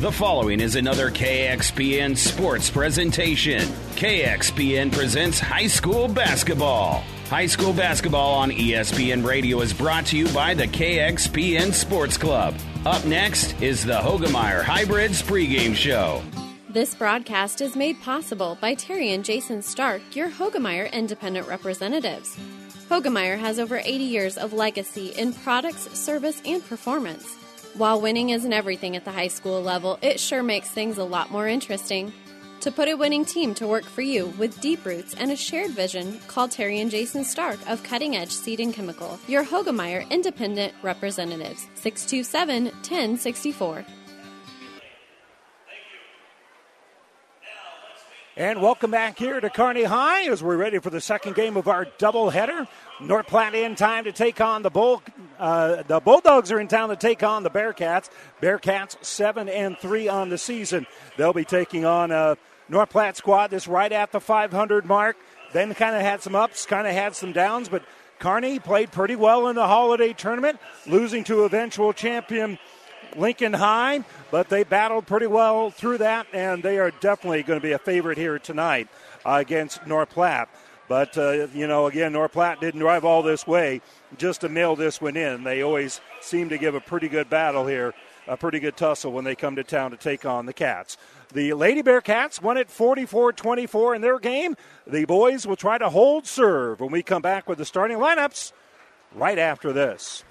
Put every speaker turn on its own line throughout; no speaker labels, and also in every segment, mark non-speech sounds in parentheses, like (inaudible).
The following is another KXPN sports presentation. KXPN presents high school basketball. High school basketball on ESPN Radio is brought to you by the KXPN Sports Club. Up next is the Hoegemeyer Hybrids pregame show.
This broadcast is made possible by Terry and Jason Stark, your Hoegemeyer independent representatives. Hoegemeyer has over 80 years of legacy in products, service, and performance. While winning isn't everything at the high school level, it sure makes things a lot more interesting. To put a winning team to work for you with deep roots and a shared vision, call Terry and Jason Stark of Cutting Edge Seed and Chemical, your Hoegemeyer Independent Representatives, 627 1064.
And welcome back here to Kearney High as we're ready for the second game of our doubleheader. North Platte in time to take on the Bull. Uh, the Bulldogs are in town to take on the Bearcats. Bearcats seven and three on the season. They'll be taking on a North Platte squad that's right at the 500 mark. Then kind of had some ups, kind of had some downs, but Kearney played pretty well in the holiday tournament, losing to eventual champion Lincoln High, but they battled pretty well through that, and they are definitely going to be a favorite here tonight uh, against North Platte. But, uh, you know, again, North Platte didn't drive all this way just to mail this one in. They always seem to give a pretty good battle here, a pretty good tussle when they come to town to take on the Cats. The Lady Bearcats won it 44 24 in their game. The boys will try to hold serve when we come back with the starting lineups right after this.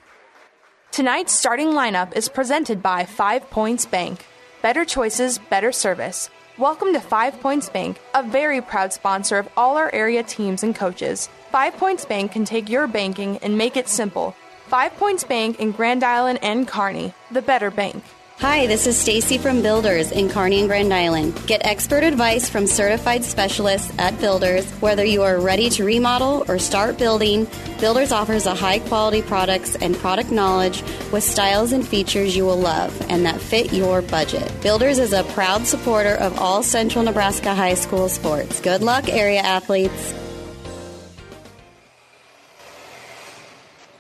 Tonight's starting lineup is presented by Five Points Bank. Better choices, better service. Welcome to Five Points Bank, a very proud sponsor of all our area teams and coaches. Five Points Bank can take your banking and make it simple. Five Points Bank in Grand Island and Kearney, the better bank.
Hi, this is Stacy from Builders in Kearney and Grand Island. Get expert advice from certified specialists at Builders. Whether you are ready to remodel or start building, Builders offers a high quality products and product knowledge with styles and features you will love and that fit your budget. Builders is a proud supporter of all Central Nebraska high school sports. Good luck, area athletes.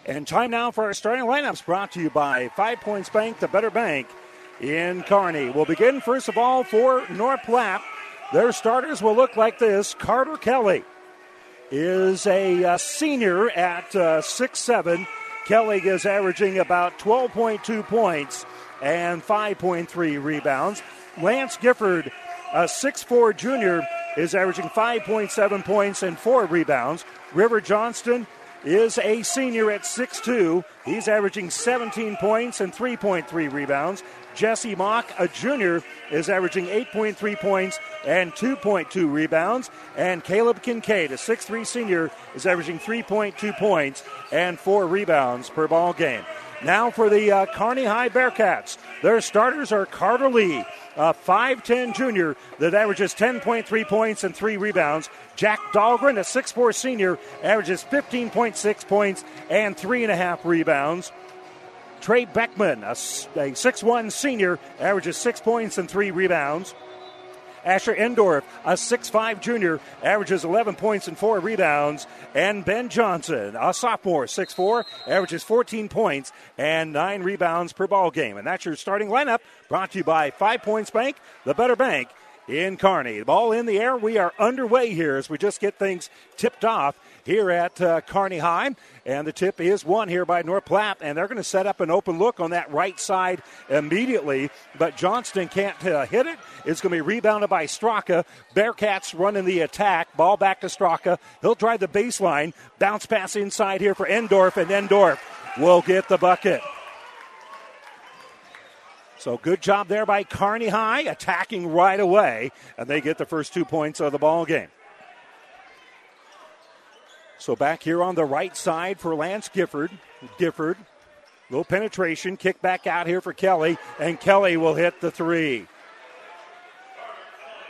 And time now for our starting lineups brought to you by Five Points Bank, the better bank in Kearney. We'll begin, first of all, for North Platte. Their starters will look like this Carter Kelly is a uh, senior at uh, 6'7. Kelly is averaging about 12.2 points and 5.3 rebounds. Lance Gifford, a 6'4 junior, is averaging 5.7 points and 4 rebounds. River Johnston is a senior at 6'2. He's averaging 17 points and 3.3 rebounds. Jesse Mock, a junior, is averaging 8.3 points and 2.2 rebounds. And Caleb Kincaid, a 6'3 senior, is averaging 3.2 points and 4 rebounds per ball game. Now for the uh, Kearney High Bearcats. Their starters are Carter Lee, a 5'10 junior that averages 10.3 points and 3 rebounds. Jack Dahlgren, a 6'4 senior, averages 15.6 points and 3.5 rebounds. Trey Beckman, a, a 6'1 senior, averages six points and three rebounds. Asher Endorf, a 6'5 junior, averages 11 points and four rebounds. And Ben Johnson, a sophomore, 6'4, averages 14 points and nine rebounds per ball game. And that's your starting lineup brought to you by Five Points Bank, the better bank in Kearney. The ball in the air. We are underway here as we just get things tipped off here at uh, Kearney High. And the tip is won here by North Platte, and they're going to set up an open look on that right side immediately. But Johnston can't uh, hit it. It's going to be rebounded by Straka. Bearcats running the attack. Ball back to Straka. He'll drive the baseline. Bounce pass inside here for Endorf, and Endorf will get the bucket. So good job there by Kearney High, attacking right away, and they get the first two points of the ball game. So back here on the right side for Lance Gifford. Gifford, little penetration, kick back out here for Kelly, and Kelly will hit the three.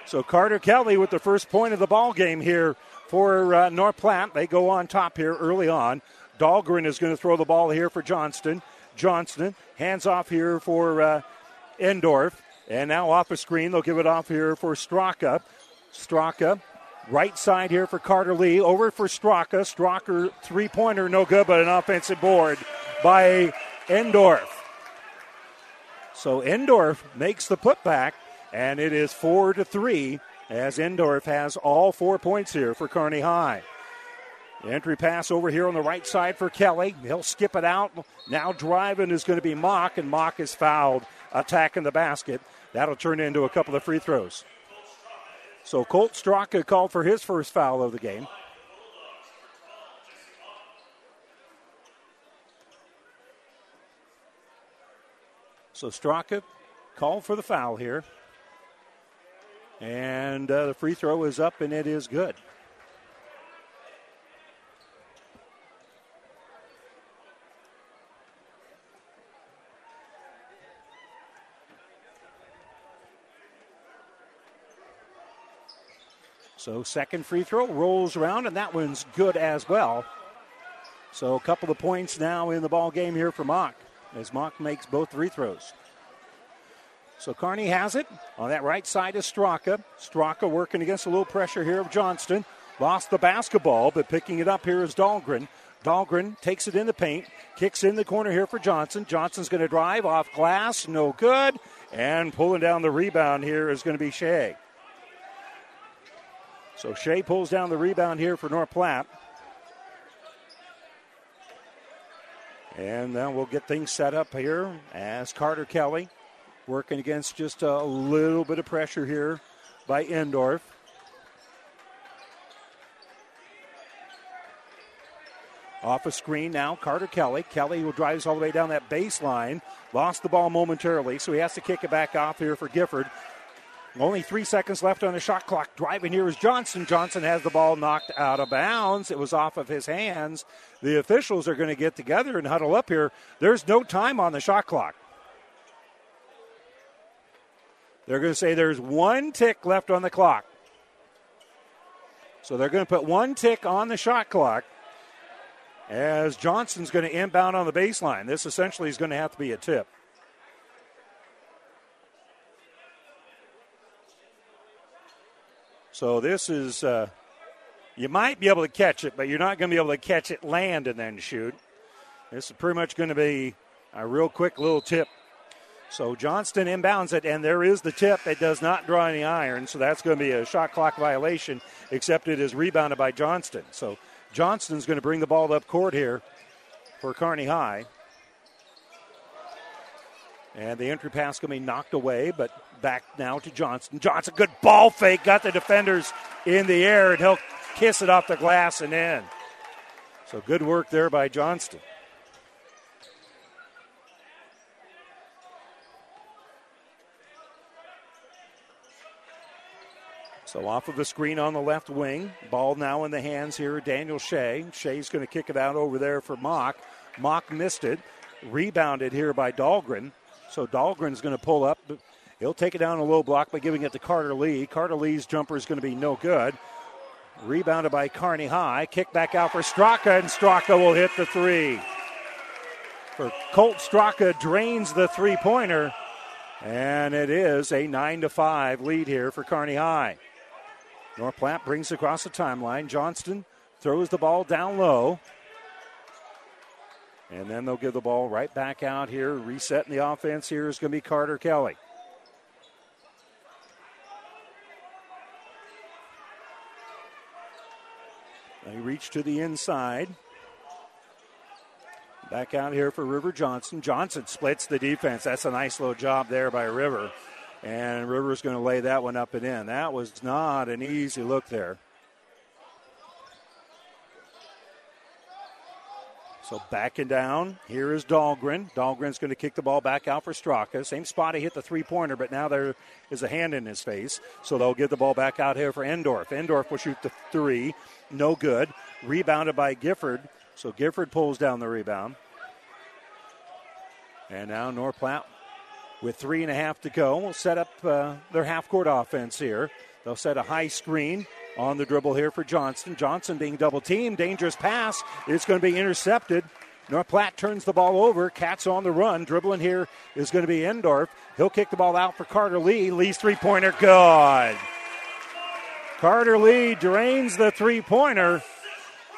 So Carter Kelly with the first point of the ball game here for uh, North Platte. They go on top here early on. Dahlgren is going to throw the ball here for Johnston. Johnston hands off here for uh, Endorf. And now off a screen, they'll give it off here for Straka. Straka Right side here for Carter Lee. Over for Straka. Straka three pointer, no good, but an offensive board by Endorf. So Endorf makes the putback, and it is four to three as Endorf has all four points here for Kearney High. Entry pass over here on the right side for Kelly. He'll skip it out. Now driving is going to be Mock, and Mock is fouled, attacking the basket. That'll turn into a couple of free throws. So Colt Straka called for his first foul of the game. So Straka called for the foul here. And uh, the free throw is up, and it is good. So, second free throw rolls around, and that one's good as well. So, a couple of points now in the ball game here for Mock as Mock makes both free throws. So Kearney has it on that right side is Straka. Straka working against a little pressure here of Johnston. Lost the basketball, but picking it up here is Dahlgren. Dahlgren takes it in the paint, kicks in the corner here for Johnson. Johnson's going to drive off glass, no good. And pulling down the rebound here is going to be Shea. So Shea pulls down the rebound here for North Platte. And then we'll get things set up here as Carter Kelly working against just a little bit of pressure here by Endorf. Off a screen now, Carter Kelly. Kelly who drives all the way down that baseline. Lost the ball momentarily, so he has to kick it back off here for Gifford. Only three seconds left on the shot clock. Driving here is Johnson. Johnson has the ball knocked out of bounds. It was off of his hands. The officials are going to get together and huddle up here. There's no time on the shot clock. They're going to say there's one tick left on the clock. So they're going to put one tick on the shot clock as Johnson's going to inbound on the baseline. This essentially is going to have to be a tip. So this is, uh, you might be able to catch it, but you're not going to be able to catch it, land, and then shoot. This is pretty much going to be a real quick little tip. So Johnston inbounds it, and there is the tip. It does not draw any iron, so that's going to be a shot clock violation, except it is rebounded by Johnston. So Johnston's going to bring the ball up court here for Kearney High. And the entry pass going to be knocked away, but back now to Johnson. Johnson, good ball fake, got the defenders in the air, and he'll kiss it off the glass and in. So good work there by Johnston. So off of the screen on the left wing. Ball now in the hands here Daniel Shea. Shea's going to kick it out over there for Mock. Mock missed it. Rebounded here by Dahlgren. So Dahlgren's going to pull up. He'll take it down a low block by giving it to Carter Lee. Carter Lee's jumper is going to be no good. Rebounded by Kearney High. Kick back out for Straka, and Straka will hit the three. For Colt Straka drains the three pointer, and it is a 9 to 5 lead here for Kearney High. North Platte brings across the timeline. Johnston throws the ball down low. And then they'll give the ball right back out here. Resetting the offense here is going to be Carter Kelly. They reach to the inside. Back out here for River Johnson. Johnson splits the defense. That's a nice little job there by River. And River's going to lay that one up and in. That was not an easy look there. So back and down, here is Dahlgren. Dahlgren's going to kick the ball back out for Straka. Same spot he hit the three pointer, but now there is a hand in his face. So they'll get the ball back out here for Endorf. Endorf will shoot the three. No good. Rebounded by Gifford. So Gifford pulls down the rebound. And now North Platte with three and a half to go. Will set up uh, their half court offense here. They'll set a high screen on the dribble here for Johnston. Johnson being double teamed. Dangerous pass. It's going to be intercepted. North Platte turns the ball over. Cats on the run. Dribbling here is going to be Endorf. He'll kick the ball out for Carter Lee. Lee's three pointer good. Carter Lee drains the three pointer.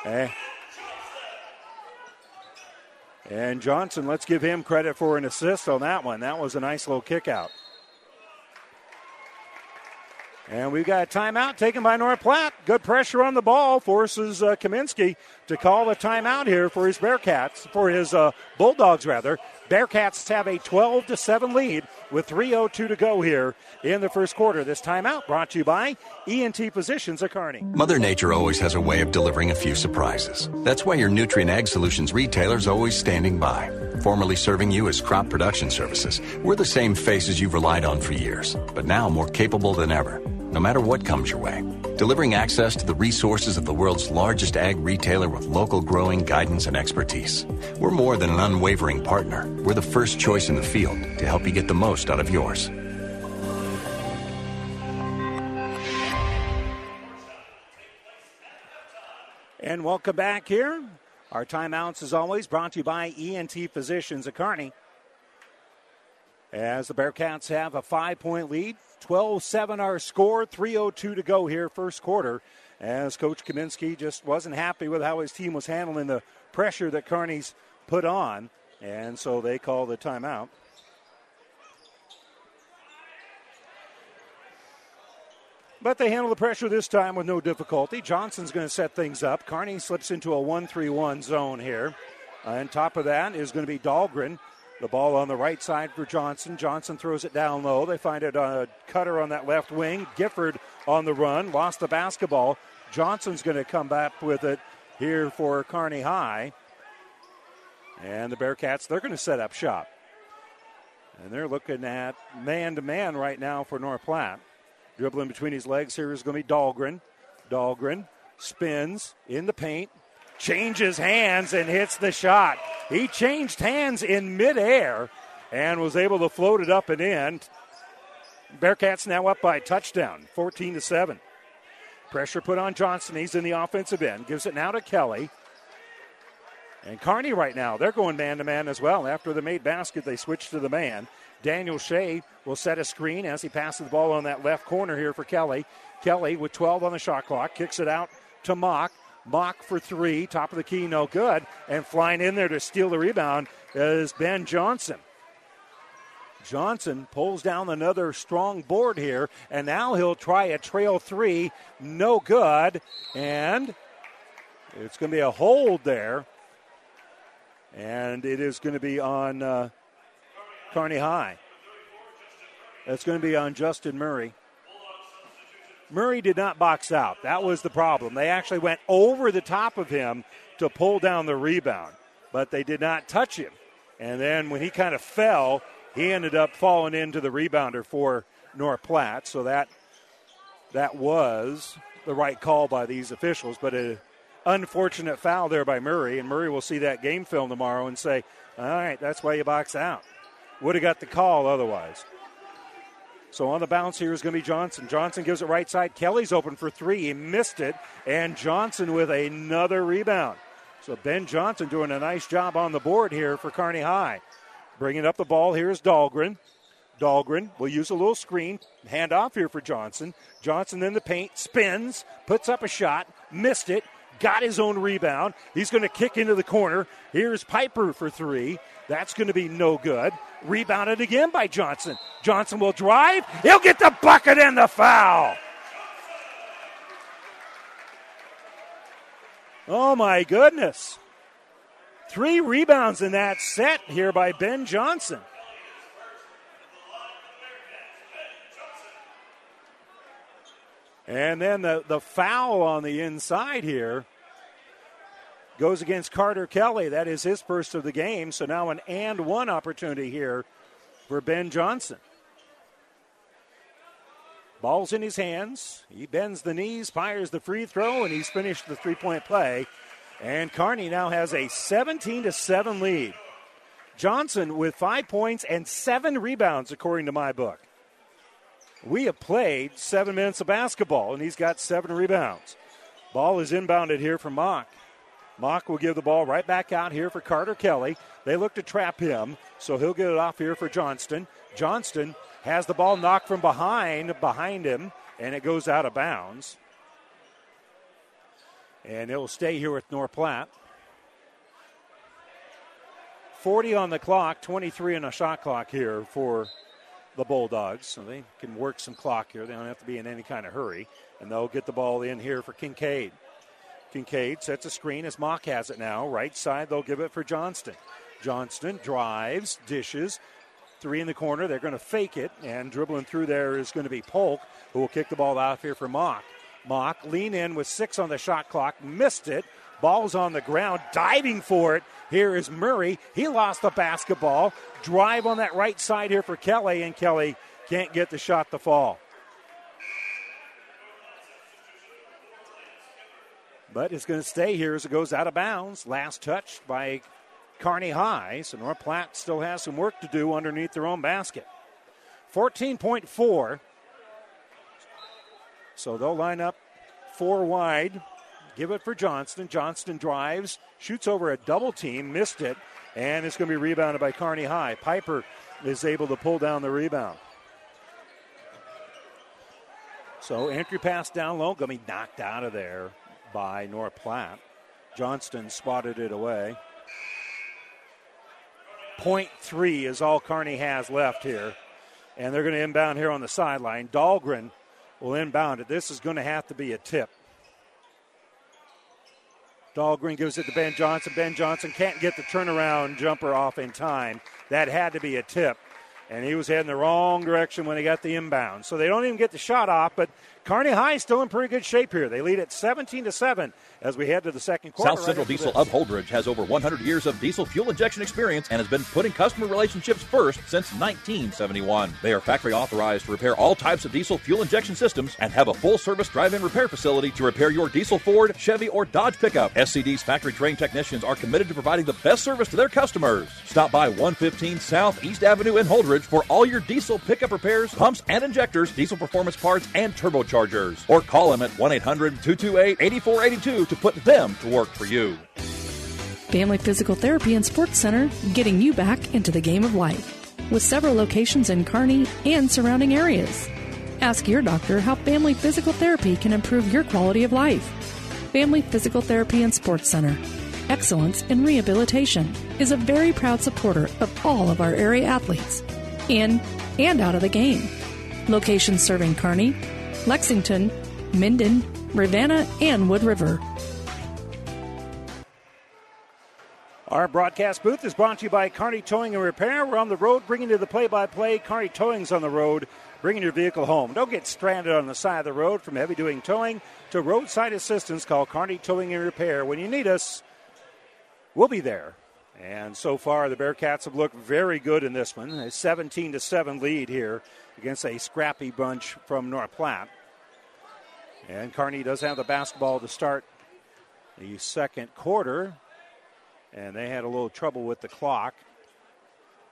Eh. And Johnson, let's give him credit for an assist on that one. That was a nice little kick out. And we've got a timeout taken by North Platte. Good pressure on the ball forces uh, Kaminsky to call a timeout here for his Bearcats, for his uh, Bulldogs rather. Bearcats have a 12 to 7 lead with 3:02 to go here in the first quarter. This timeout brought to you by ENT Physicians at Kearney.
Mother Nature always has a way of delivering a few surprises. That's why your Nutrien Ag Solutions retailer is always standing by. Formerly serving you as crop production services, we're the same faces you've relied on for years, but now more capable than ever no matter what comes your way. Delivering access to the resources of the world's largest ag retailer with local growing guidance and expertise. We're more than an unwavering partner. We're the first choice in the field to help you get the most out of yours.
And welcome back here. Our timeouts, as always, brought to you by ENT Physicians at Kearney. As the Bearcats have a five point lead, 12 7 our score, 3.02 to go here, first quarter. As Coach Kaminsky just wasn't happy with how his team was handling the pressure that Kearney's put on, and so they call the timeout. But they handle the pressure this time with no difficulty. Johnson's going to set things up. Kearney slips into a 1 3 1 zone here. Uh, on top of that is going to be Dahlgren. The ball on the right side for Johnson. Johnson throws it down low. They find it on a cutter on that left wing. Gifford on the run. Lost the basketball. Johnson's going to come back with it here for Kearney High. And the Bearcats, they're going to set up shop. And they're looking at man to man right now for North Platte. Dribbling between his legs here is going to be Dahlgren. Dahlgren spins in the paint, changes hands and hits the shot. He changed hands in midair and was able to float it up and in. Bearcats now up by a touchdown, 14 to 7. Pressure put on Johnson. He's in the offensive end. Gives it now to Kelly. And Kearney right now, they're going man to man as well. After the made basket, they switch to the man. Daniel Shea will set a screen as he passes the ball on that left corner here for Kelly. Kelly with 12 on the shot clock kicks it out to Mock. Mock for three, top of the key, no good. And flying in there to steal the rebound is Ben Johnson. Johnson pulls down another strong board here, and now he'll try a trail three, no good. And it's going to be a hold there. And it is going to be on uh, Kearney High. It's going to be on Justin Murray. Murray did not box out. That was the problem. They actually went over the top of him to pull down the rebound, but they did not touch him. And then when he kind of fell, he ended up falling into the rebounder for North Platte. So that that was the right call by these officials, but an unfortunate foul there by Murray. And Murray will see that game film tomorrow and say, "All right, that's why you box out. Would have got the call otherwise." So on the bounce here is going to be Johnson. Johnson gives it right side. Kelly's open for three. He missed it. And Johnson with another rebound. So Ben Johnson doing a nice job on the board here for Kearney High. Bringing up the ball here is Dahlgren. Dahlgren will use a little screen. Hand off here for Johnson. Johnson in the paint. Spins. Puts up a shot. Missed it. Got his own rebound. He's going to kick into the corner. Here's Piper for three. That's going to be no good. Rebounded again by Johnson. Johnson will drive. He'll get the bucket and the foul. Oh my goodness. Three rebounds in that set here by Ben Johnson. And then the, the foul on the inside here goes against Carter Kelly. That is his first of the game. So now an and one opportunity here for Ben Johnson. Ball's in his hands. He bends the knees, fires the free throw, and he's finished the three point play. And Kearney now has a 17 to 7 lead. Johnson with five points and seven rebounds, according to my book. We have played seven minutes of basketball, and he's got seven rebounds. Ball is inbounded here from Mock. Mock will give the ball right back out here for Carter Kelly. They look to trap him, so he'll get it off here for Johnston. Johnston has the ball knocked from behind behind him, and it goes out of bounds. And it'll stay here with North Platte. 40 on the clock, 23 on a shot clock here for the Bulldogs. So they can work some clock here. They don't have to be in any kind of hurry. And they'll get the ball in here for Kincaid. Kincaid sets a screen as Mock has it now. Right side, they'll give it for Johnston. Johnston drives, dishes. Three in the corner. They're going to fake it, and dribbling through there is going to be Polk, who will kick the ball out here for Mock. Mock lean in with six on the shot clock, missed it. Ball's on the ground, diving for it. Here is Murray. He lost the basketball. Drive on that right side here for Kelly, and Kelly can't get the shot to fall. But it's going to stay here as it goes out of bounds. Last touch by Kearney High. So North Platte still has some work to do underneath their own basket. 14.4. So they'll line up four wide. Give it for Johnston. Johnston drives, shoots over a double team, missed it, and it's going to be rebounded by Carney High. Piper is able to pull down the rebound. So entry pass down low, going to be knocked out of there by North Platte. Johnston spotted it away. Point three is all Kearney has left here. And they're going to inbound here on the sideline. Dahlgren will inbound it. This is going to have to be a tip. Dahlgren gives it to Ben Johnson. Ben Johnson can't get the turnaround jumper off in time. That had to be a tip. And he was heading the wrong direction when he got the inbound. So they don't even get the shot off, but Kearney High is still in pretty good shape here. They lead at 17 to 7 as we head to the second quarter.
South right Central Diesel this. of Holdrege has over 100 years of diesel fuel injection experience and has been putting customer relationships first since 1971. They are factory authorized to repair all types of diesel fuel injection systems and have a full service drive-in repair facility to repair your diesel Ford, Chevy, or Dodge pickup. SCD's factory trained technicians are committed to providing the best service to their customers. Stop by 115 South East Avenue in Holdrege for all your diesel pickup repairs, pumps and injectors, diesel performance parts, and turbochargers. Chargers or call them at 1 800 228 8482 to put them to work for you.
Family Physical Therapy and Sports Center, getting you back into the game of life. With several locations in Kearney and surrounding areas. Ask your doctor how Family Physical Therapy can improve your quality of life. Family Physical Therapy and Sports Center. Excellence in Rehabilitation is a very proud supporter of all of our area athletes, in and out of the game. Locations serving Kearney, Lexington, Minden, Ravenna, and Wood River.
Our broadcast booth is brought to you by Kearney Towing and Repair. We're on the road bringing you the play by play. Kearney Towing's on the road bringing your vehicle home. Don't get stranded on the side of the road from heavy duty towing to roadside assistance. Call Kearney Towing and Repair. When you need us, we'll be there. And so far, the Bearcats have looked very good in this one. A 17 to 7 lead here against a scrappy bunch from North Platte. And Kearney does have the basketball to start the second quarter. And they had a little trouble with the clock.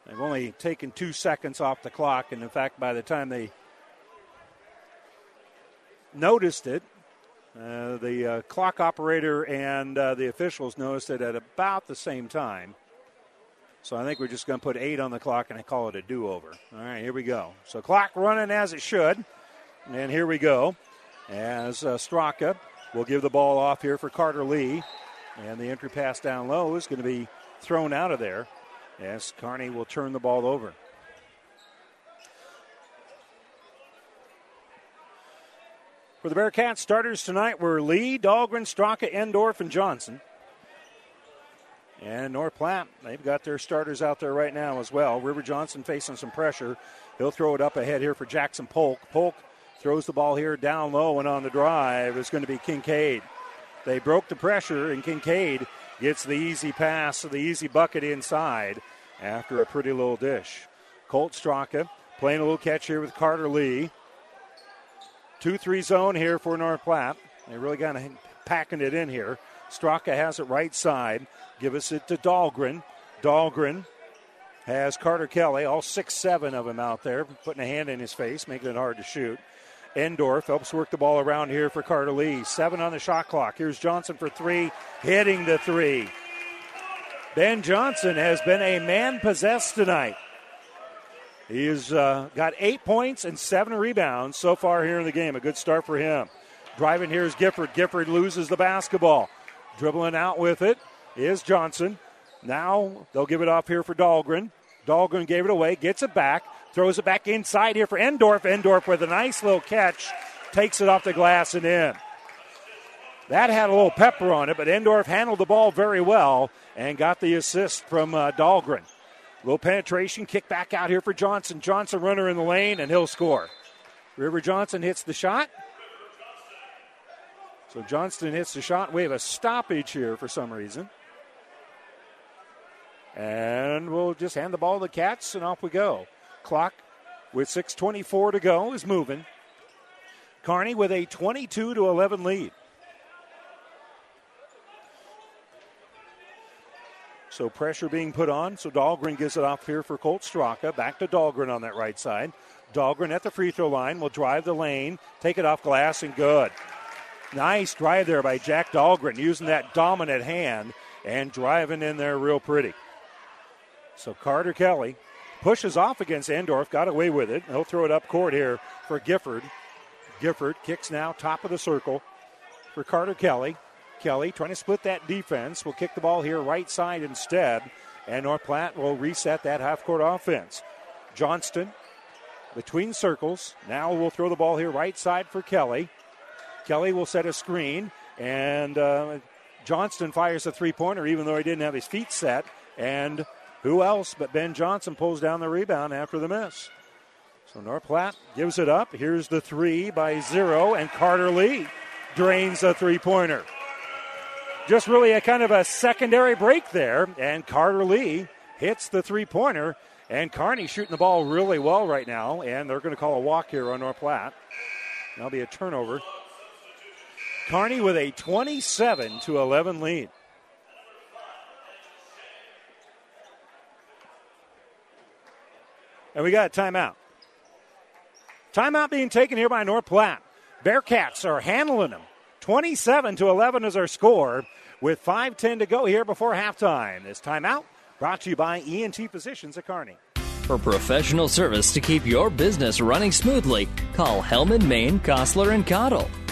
They've only taken two seconds off the clock. And in fact, by the time they noticed it, uh, the uh, clock operator and uh, the officials noticed it at about the same time. So I think we're just going to put eight on the clock and I call it a do over. All right, here we go. So clock running as it should. And here we go. As uh, Straka will give the ball off here for Carter Lee. And the entry pass down low is going to be thrown out of there as Carney will turn the ball over. For the Bearcats, starters tonight were Lee, Dahlgren, Straka, Endorf, and Johnson. And North Platte, they've got their starters out there right now as well. River Johnson facing some pressure. He'll throw it up ahead here for Jackson Polk. Polk throws the ball here down low and on the drive is going to be Kincaid. They broke the pressure, and Kincaid gets the easy pass, the easy bucket inside after a pretty little dish. Colt Straka playing a little catch here with Carter Lee. 2 3 zone here for North Platte. They really got to packing it in here. Straka has it right side. Give us it to Dahlgren. Dahlgren has Carter Kelly, all six, seven of them out there, putting a hand in his face, making it hard to shoot. Endorf helps work the ball around here for Carter Lee. Seven on the shot clock. Here's Johnson for three, hitting the three. Ben Johnson has been a man possessed tonight. He's uh, got eight points and seven rebounds so far here in the game. A good start for him. Driving here is Gifford. Gifford loses the basketball. Dribbling out with it is Johnson. Now they'll give it off here for Dahlgren. Dahlgren gave it away, gets it back, throws it back inside here for Endorf. Endorf with a nice little catch, takes it off the glass and in. That had a little pepper on it, but Endorf handled the ball very well and got the assist from uh, Dahlgren. Little penetration, kick back out here for Johnson. Johnson runner in the lane, and he'll score. River Johnson hits the shot. So Johnston hits the shot. We have a stoppage here for some reason. And we'll just hand the ball to the Cats, and off we go. Clock with 6.24 to go is moving. Kearney with a 22 to 11 lead. So pressure being put on. So Dahlgren gives it off here for Colt Straka. Back to Dahlgren on that right side. Dahlgren at the free throw line will drive the lane, take it off glass, and good. Nice drive there by Jack Dahlgren, using that dominant hand and driving in there real pretty. So Carter Kelly pushes off against Endorf, got away with it. He'll throw it up court here for Gifford. Gifford kicks now top of the circle for Carter Kelly. Kelly trying to split that defense. Will kick the ball here right side instead, and North Platte will reset that half court offense. Johnston between circles. Now we'll throw the ball here right side for Kelly. Kelly will set a screen, and uh, Johnston fires a three pointer even though he didn't have his feet set. And who else but Ben Johnson pulls down the rebound after the miss. So North Platte gives it up. Here's the three by zero, and Carter Lee drains a three pointer. Just really a kind of a secondary break there, and Carter Lee hits the three pointer. And Kearney shooting the ball really well right now, and they're going to call a walk here on North Platte. That'll be a turnover. Kearney with a 27 to 11 lead. And we got a timeout. Timeout being taken here by North Platte. Bearcats are handling them. 27 to 11 is our score with 5:10 to go here before halftime. This timeout brought to you by ENT Physicians at Kearney.
For professional service to keep your business running smoothly, call Hellman, Maine, Kostler, and Cottle.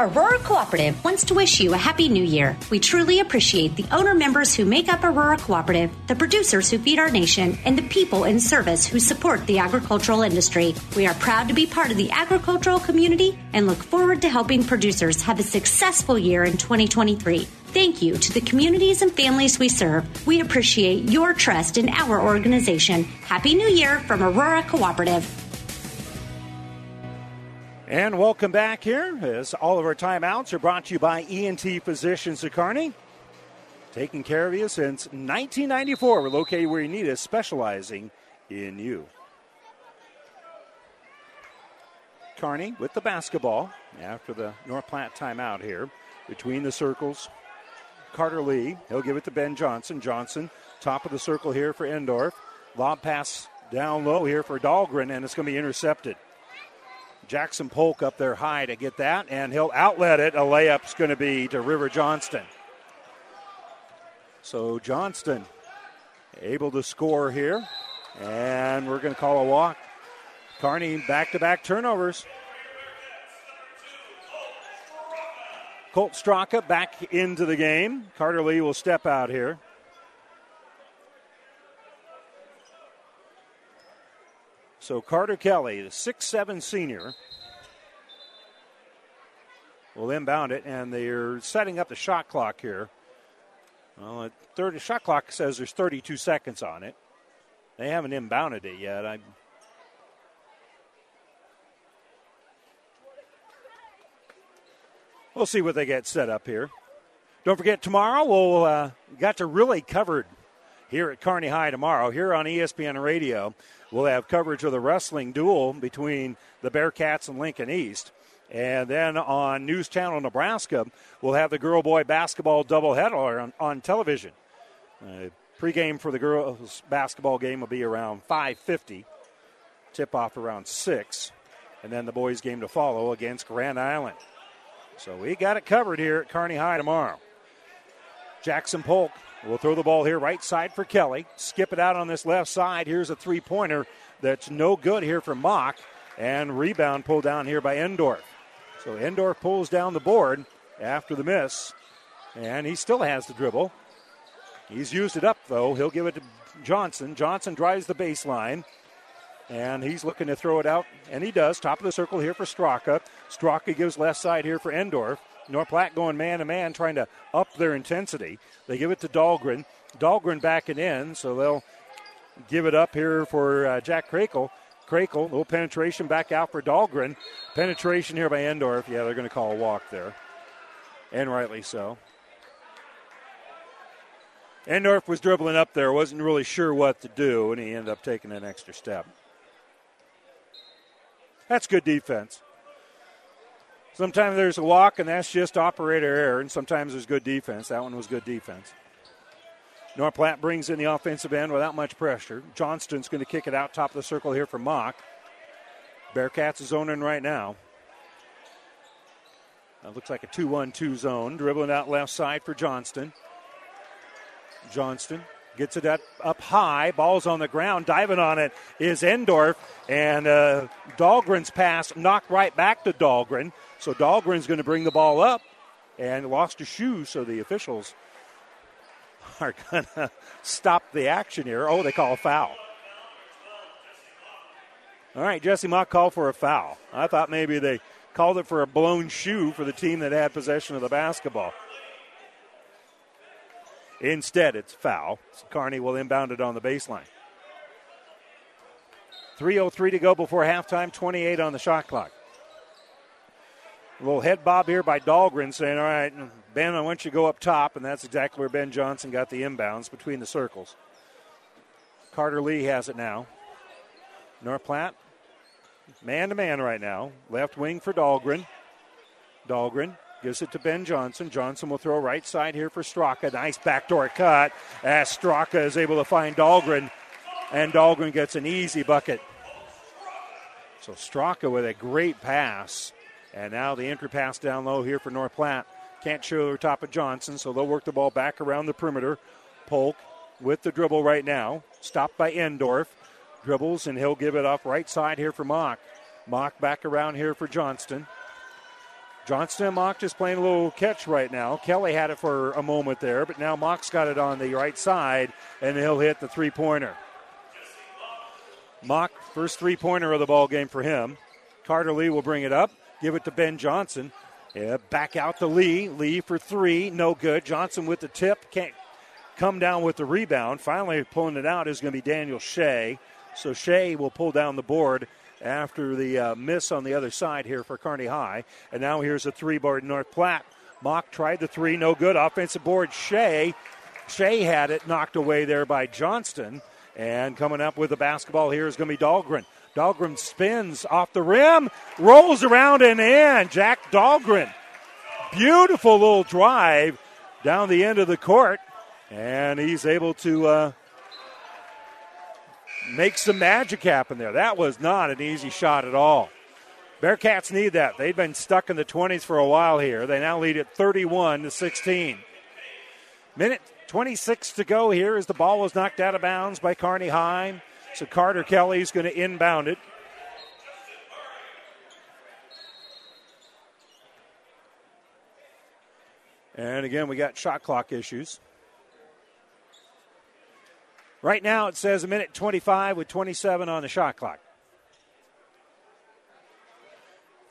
Aurora Cooperative wants to wish you a happy new year. We truly appreciate the owner members who make up Aurora Cooperative, the producers who feed our nation, and the people in service who support the agricultural industry. We are proud to be part of the agricultural community and look forward to helping producers have a successful year in 2023. Thank you to the communities and families we serve. We appreciate your trust in our organization. Happy New Year from Aurora Cooperative.
And welcome back here as all of our timeouts are brought to you by ENT Physicians of Kearney. Taking care of you since 1994. We're located where you need us, specializing in you. Kearney with the basketball after the North Platte timeout here. Between the circles, Carter Lee. He'll give it to Ben Johnson. Johnson, top of the circle here for Endorf. Lob pass down low here for Dahlgren, and it's going to be intercepted. Jackson Polk up there high to get that, and he'll outlet it. A layup's going to be to River Johnston. So Johnston able to score here, and we're going to call a walk. Kearney back to back turnovers. Colt Straka back into the game. Carter Lee will step out here. So Carter Kelly, the six-seven senior, will inbound it, and they're setting up the shot clock here. Well, the 30 shot clock says there's 32 seconds on it. They haven't inbounded it yet. I We'll see what they get set up here. Don't forget tomorrow we'll uh, got to really covered here at Kearney High tomorrow here on ESPN Radio. We'll have coverage of the wrestling duel between the Bearcats and Lincoln East. And then on News Channel Nebraska, we'll have the girl boy basketball doubleheader on, on television. Uh, pregame for the girls basketball game will be around 5:50. Tip off around 6. and then the boys' game to follow against Grand Island. So we got it covered here at Kearney High tomorrow. Jackson Polk will throw the ball here right side for Kelly. Skip it out on this left side. Here's a three pointer that's no good here for Mock. And rebound pulled down here by Endorf. So Endorf pulls down the board after the miss. And he still has the dribble. He's used it up, though. He'll give it to Johnson. Johnson drives the baseline. And he's looking to throw it out, and he does. Top of the circle here for Straka. Straka gives left side here for Endorf. North Platte going man to man, trying to up their intensity. They give it to Dahlgren. Dahlgren backing in, so they'll give it up here for uh, Jack Krakel. Krakel, little penetration back out for Dahlgren. Penetration here by Endorf. Yeah, they're going to call a walk there. And rightly so. Endorf was dribbling up there, wasn't really sure what to do, and he ended up taking an extra step. That's good defense. Sometimes there's a walk, and that's just operator error, and sometimes there's good defense. That one was good defense. North Platte brings in the offensive end without much pressure. Johnston's going to kick it out top of the circle here for Mock. Bearcats is zoning right now. That looks like a 2 1 2 zone. Dribbling out left side for Johnston. Johnston Gets it up, up high. Ball's on the ground. Diving on it is Endorf. And uh, Dahlgren's pass knocked right back to Dahlgren. So Dahlgren's going to bring the ball up and lost a shoe. So the officials (laughs) are going to stop the action here. Oh, they call a foul. All right, Jesse Mock called for a foul. I thought maybe they called it for a blown shoe for the team that had possession of the basketball. Instead, it's foul. So Kearney will inbound it on the baseline. 3.03 to go before halftime, 28 on the shot clock. Little head bob here by Dahlgren saying, All right, Ben, I want you to go up top. And that's exactly where Ben Johnson got the inbounds between the circles. Carter Lee has it now. North Platte, man to man right now. Left wing for Dahlgren. Dahlgren Gives it to Ben Johnson. Johnson will throw right side here for Straka. Nice backdoor cut as Straka is able to find Dahlgren, and Dahlgren gets an easy bucket. So Straka with a great pass. And now the entry pass down low here for North Platte. Can't show over top of Johnson, so they'll work the ball back around the perimeter. Polk with the dribble right now. Stopped by Endorf. Dribbles, and he'll give it off right side here for Mock. Mock back around here for Johnston. Johnston and Mock just playing a little catch right now. Kelly had it for a moment there, but now Mock's got it on the right side, and he'll hit the three pointer. Mock, first three pointer of the ball game for him. Carter Lee will bring it up, give it to Ben Johnson. Yeah, back out to Lee. Lee for three, no good. Johnson with the tip, can't come down with the rebound. Finally pulling it out is going to be Daniel Shea. So Shea will pull down the board after the uh, miss on the other side here for Kearney High. And now here's a three board North Platte. Mock tried the three, no good. Offensive board, Shea. Shea had it knocked away there by Johnston. And coming up with the basketball here is going to be Dahlgren. Dahlgren spins off the rim, rolls around and in. Jack Dahlgren. Beautiful little drive down the end of the court. And he's able to uh, make some magic happen there. That was not an easy shot at all. Bearcats need that. They've been stuck in the 20s for a while here. They now lead at 31 to 16. Minute 26 to go here as the ball was knocked out of bounds by Kearney High. So Carter Kelly's going to inbound it. And again, we got shot clock issues. Right now it says a minute 25 with 27 on the shot clock.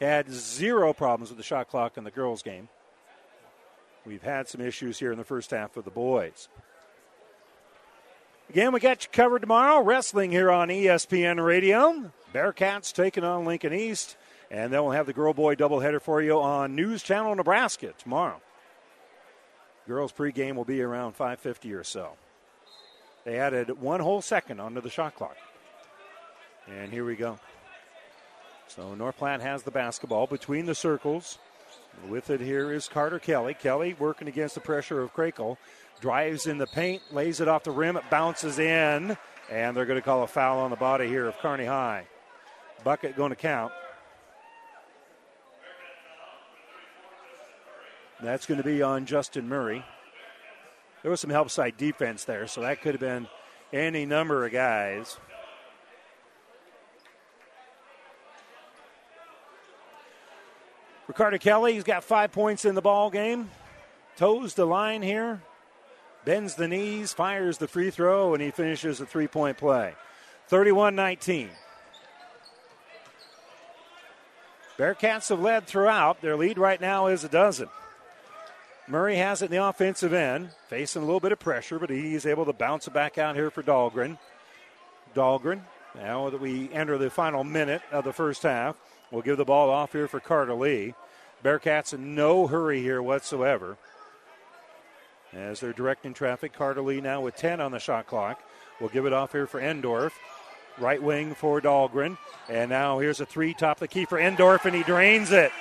Had zero problems with the shot clock in the girls' game. We've had some issues here in the first half of the boys. Again, we got you covered tomorrow. Wrestling here on ESPN Radio. Bearcats taking on Lincoln East. And then we'll have the girl boy doubleheader for you on News Channel Nebraska tomorrow. Girls pregame will be around 5:50 or so. They added one whole second onto the shot clock. And here we go. So North Platte has the basketball between the circles. With it here is Carter Kelly. Kelly working against the pressure of Crakel. Drives in the paint, lays it off the rim, it bounces in, and they're going to call a foul on the body here of Kearney High. Bucket going to count. That's going to be on Justin Murray. There was some help side defense there, so that could have been any number of guys. Ricardo Kelly, he's got five points in the ball game. Toes the line here, bends the knees, fires the free throw, and he finishes a three point play. 31 19. Bearcats have led throughout. Their lead right now is a dozen. Murray has it in the offensive end, facing a little bit of pressure, but he's able to bounce it back out here for Dahlgren. Dahlgren, now that we enter the final minute of the first half, will give the ball off here for Carter Lee. Bearcats in no hurry here whatsoever. As they're directing traffic, Carter Lee now with 10 on the shot clock. We'll give it off here for Endorf. Right wing for Dahlgren. And now here's a three top the key for Endorf, and he drains it.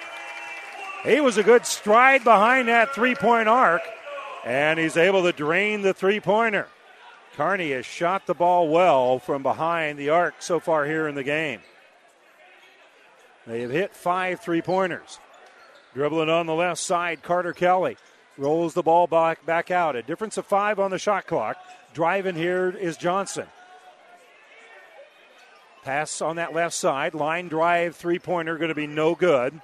He was a good stride behind that three point arc, and he's able to drain the three pointer. Kearney has shot the ball well from behind the arc so far here in the game. They have hit five three pointers. Dribbling on the left side, Carter Kelly rolls the ball back, back out. A difference of five on the shot clock. Driving here is Johnson. Pass on that left side. Line drive three pointer going to be no good.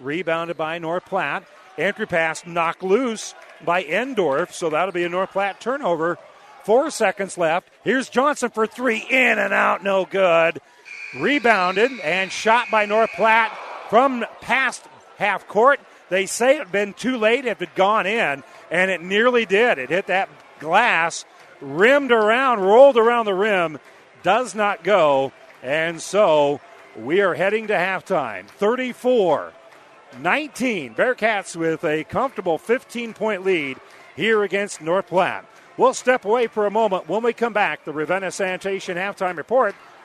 Rebounded by North Platte. Entry pass knocked loose by Endorf, so that'll be a North Platte turnover. Four seconds left. Here's Johnson for three. In and out, no good. Rebounded and shot by North Platte from past half court. They say it had been too late if it had gone in, and it nearly did. It hit that glass, rimmed around, rolled around the rim, does not go. And so we are heading to halftime. 34 19. Bearcats with a comfortable 15 point lead here against North Platte. We'll step away for a moment. When we come back, the Ravenna Sanitation halftime report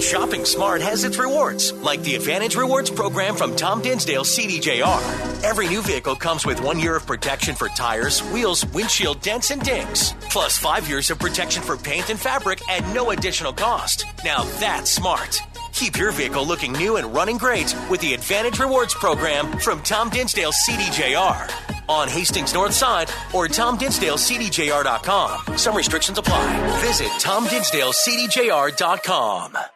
Shopping smart has its rewards, like the Advantage Rewards program from Tom Dinsdale CDJR. Every new vehicle comes with one year of protection for tires, wheels, windshield dents, and dings, plus five years of protection for paint and fabric at no additional cost. Now that's smart. Keep your vehicle looking new and running great with the Advantage Rewards program from Tom Dinsdale CDJR on Hastings North Side or TomDinsdaleCDJR.com. Some restrictions apply. Visit TomDinsdaleCDJR.com.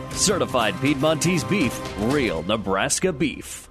Certified Piedmontese beef, real Nebraska beef.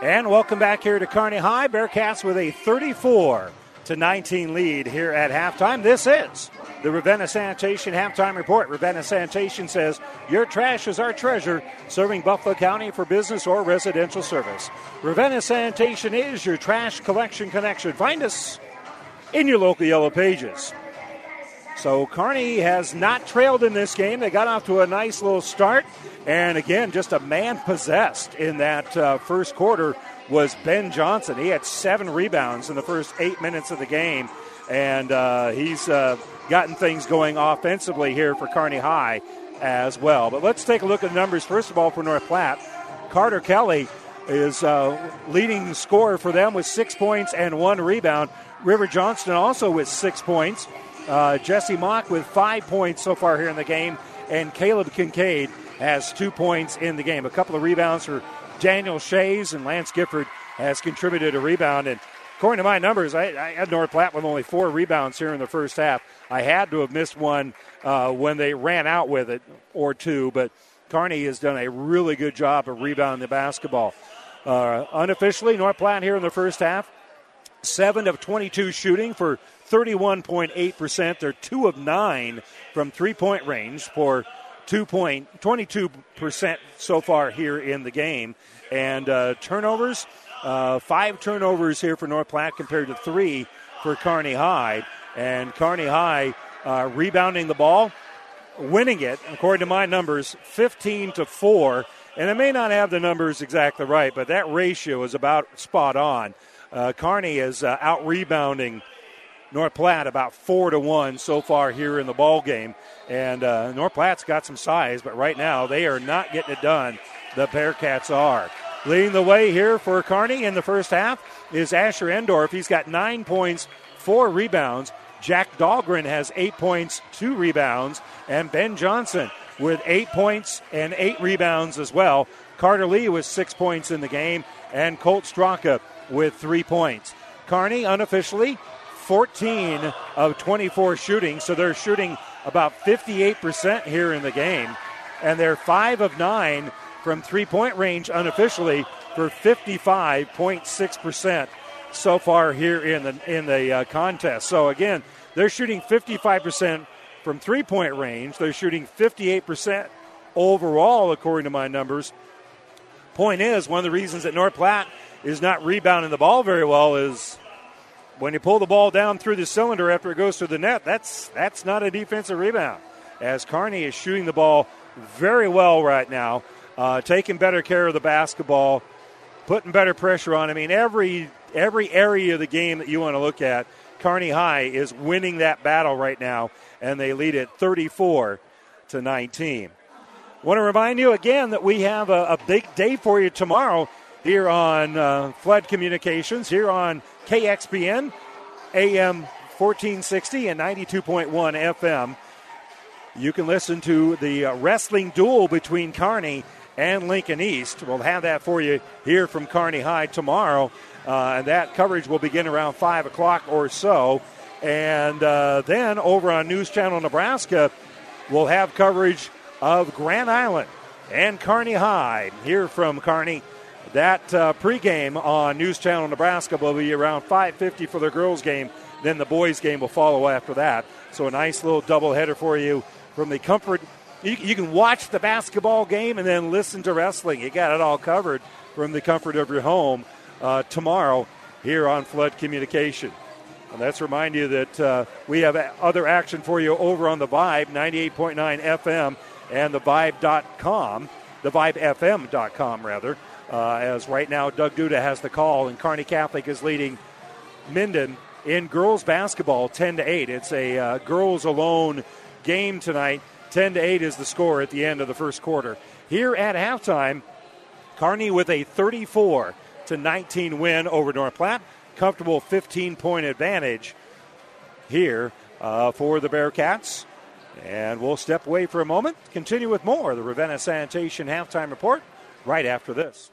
And welcome back here to Kearney High. Bearcats with a 34 to 19 lead here at halftime. This is the Ravenna Sanitation halftime report. Ravenna Sanitation says your trash is our treasure, serving Buffalo County for business or residential service. Ravenna Sanitation is your trash collection connection. Find us in your local Yellow Pages. So Kearney has not trailed in this game. They got off to a nice little start. And again, just a man possessed in that uh, first quarter was Ben Johnson. He had seven rebounds in the first eight minutes of the game. And uh, he's uh, gotten things going offensively here for Kearney High as well. But let's take a look at the numbers, first of all, for North Platte. Carter Kelly is uh, leading scorer for them with six points and one rebound. River Johnston also with six points. Uh, Jesse Mock with five points so far here in the game, and Caleb Kincaid has two points in the game. A couple of rebounds for Daniel Shays, and Lance Gifford has contributed a rebound. And according to my numbers, I, I had North Platte with only four rebounds here in the first half. I had to have missed one uh, when they ran out with it, or two, but Kearney has done a really good job of rebounding the basketball. Uh, unofficially, North Platte here in the first half, 7 of 22 shooting for 31.8%. They're 2 of 9 from three point range for 2.22% so far here in the game. And uh, turnovers, uh, five turnovers here for North Platte compared to three for Kearney High. And Kearney High uh, rebounding the ball, winning it, according to my numbers, 15 to 4. And I may not have the numbers exactly right, but that ratio is about spot on. Uh, Kearney is uh, out rebounding North Platte about four to one so far here in the ball game, and uh, North Platte's got some size, but right now they are not getting it done. The Bearcats are leading the way here for Kearney in the first half is Asher Endorf. He's got nine points, four rebounds. Jack Dahlgren has eight points, two rebounds, and Ben Johnson with eight points and eight rebounds as well. Carter Lee with six points in the game, and Colt Straka with three points. Kearney unofficially 14 of 24 shooting, so they're shooting about 58% here in the game. And they're 5 of 9 from three point range unofficially for 55.6% so far here in the, in the uh, contest. So again, they're shooting 55% from three point range, they're shooting 58% overall, according to my numbers. Point is, one of the reasons that North Platte is not rebounding the ball very well is when you pull the ball down through the cylinder after it goes through the net, that's that's not a defensive rebound. As Kearney is shooting the ball very well right now, uh, taking better care of the basketball, putting better pressure on. I mean, every every area of the game that you want to look at, Kearney High is winning that battle right now, and they lead it 34 to 19. Want to remind you again that we have a, a big day for you tomorrow here on uh, Flood Communications, here on KXPN, AM 1460 and 92.1 FM. You can listen to the uh, wrestling duel between Kearney and Lincoln East. We'll have that for you here from Kearney High tomorrow. Uh, and that coverage will begin around 5 o'clock or so. And uh, then over on News Channel Nebraska, we'll have coverage of Grand Island and Kearney High. Here from Kearney that uh, pregame on News Channel Nebraska will be around 5:50 for the girls' game. Then the boys' game will follow after that. So a nice little doubleheader for you from the comfort. You, you can watch the basketball game and then listen to wrestling. You got it all covered from the comfort of your home uh, tomorrow here on Flood Communication. And let's remind you that uh, we have other action for you over on the Vibe 98.9 FM and the Vibe.com, the VibeFM.com rather. Uh, as right now, Doug Duda has the call, and Kearney Catholic is leading Minden in girls basketball 10 to 8. It's a uh, girls alone game tonight. 10 to 8 is the score at the end of the first quarter. Here at halftime, Kearney with a 34 to 19 win over North Platte. Comfortable 15 point advantage here uh, for the Bearcats. And we'll step away for a moment, continue with more the Ravenna Sanitation halftime report right after this.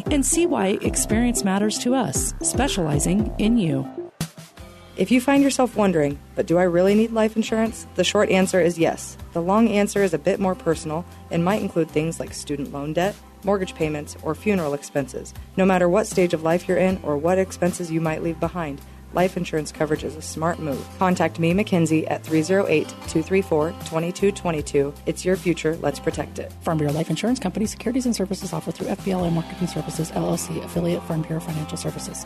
and see why experience matters to us, specializing in you.
If you find yourself wondering, but do I really need life insurance? The short answer is yes. The long answer is a bit more personal and might include things like student loan debt, mortgage payments, or funeral expenses. No matter what stage of life you're in or what expenses you might leave behind, life insurance coverage is a smart move. Contact me, Mackenzie, at 308 234 2222. It's your future. Let's protect it.
Farm Bureau Life Insurance Company securities and services offered through FBLA Marketing Services, LLC, affiliate Farm Bureau Financial Services.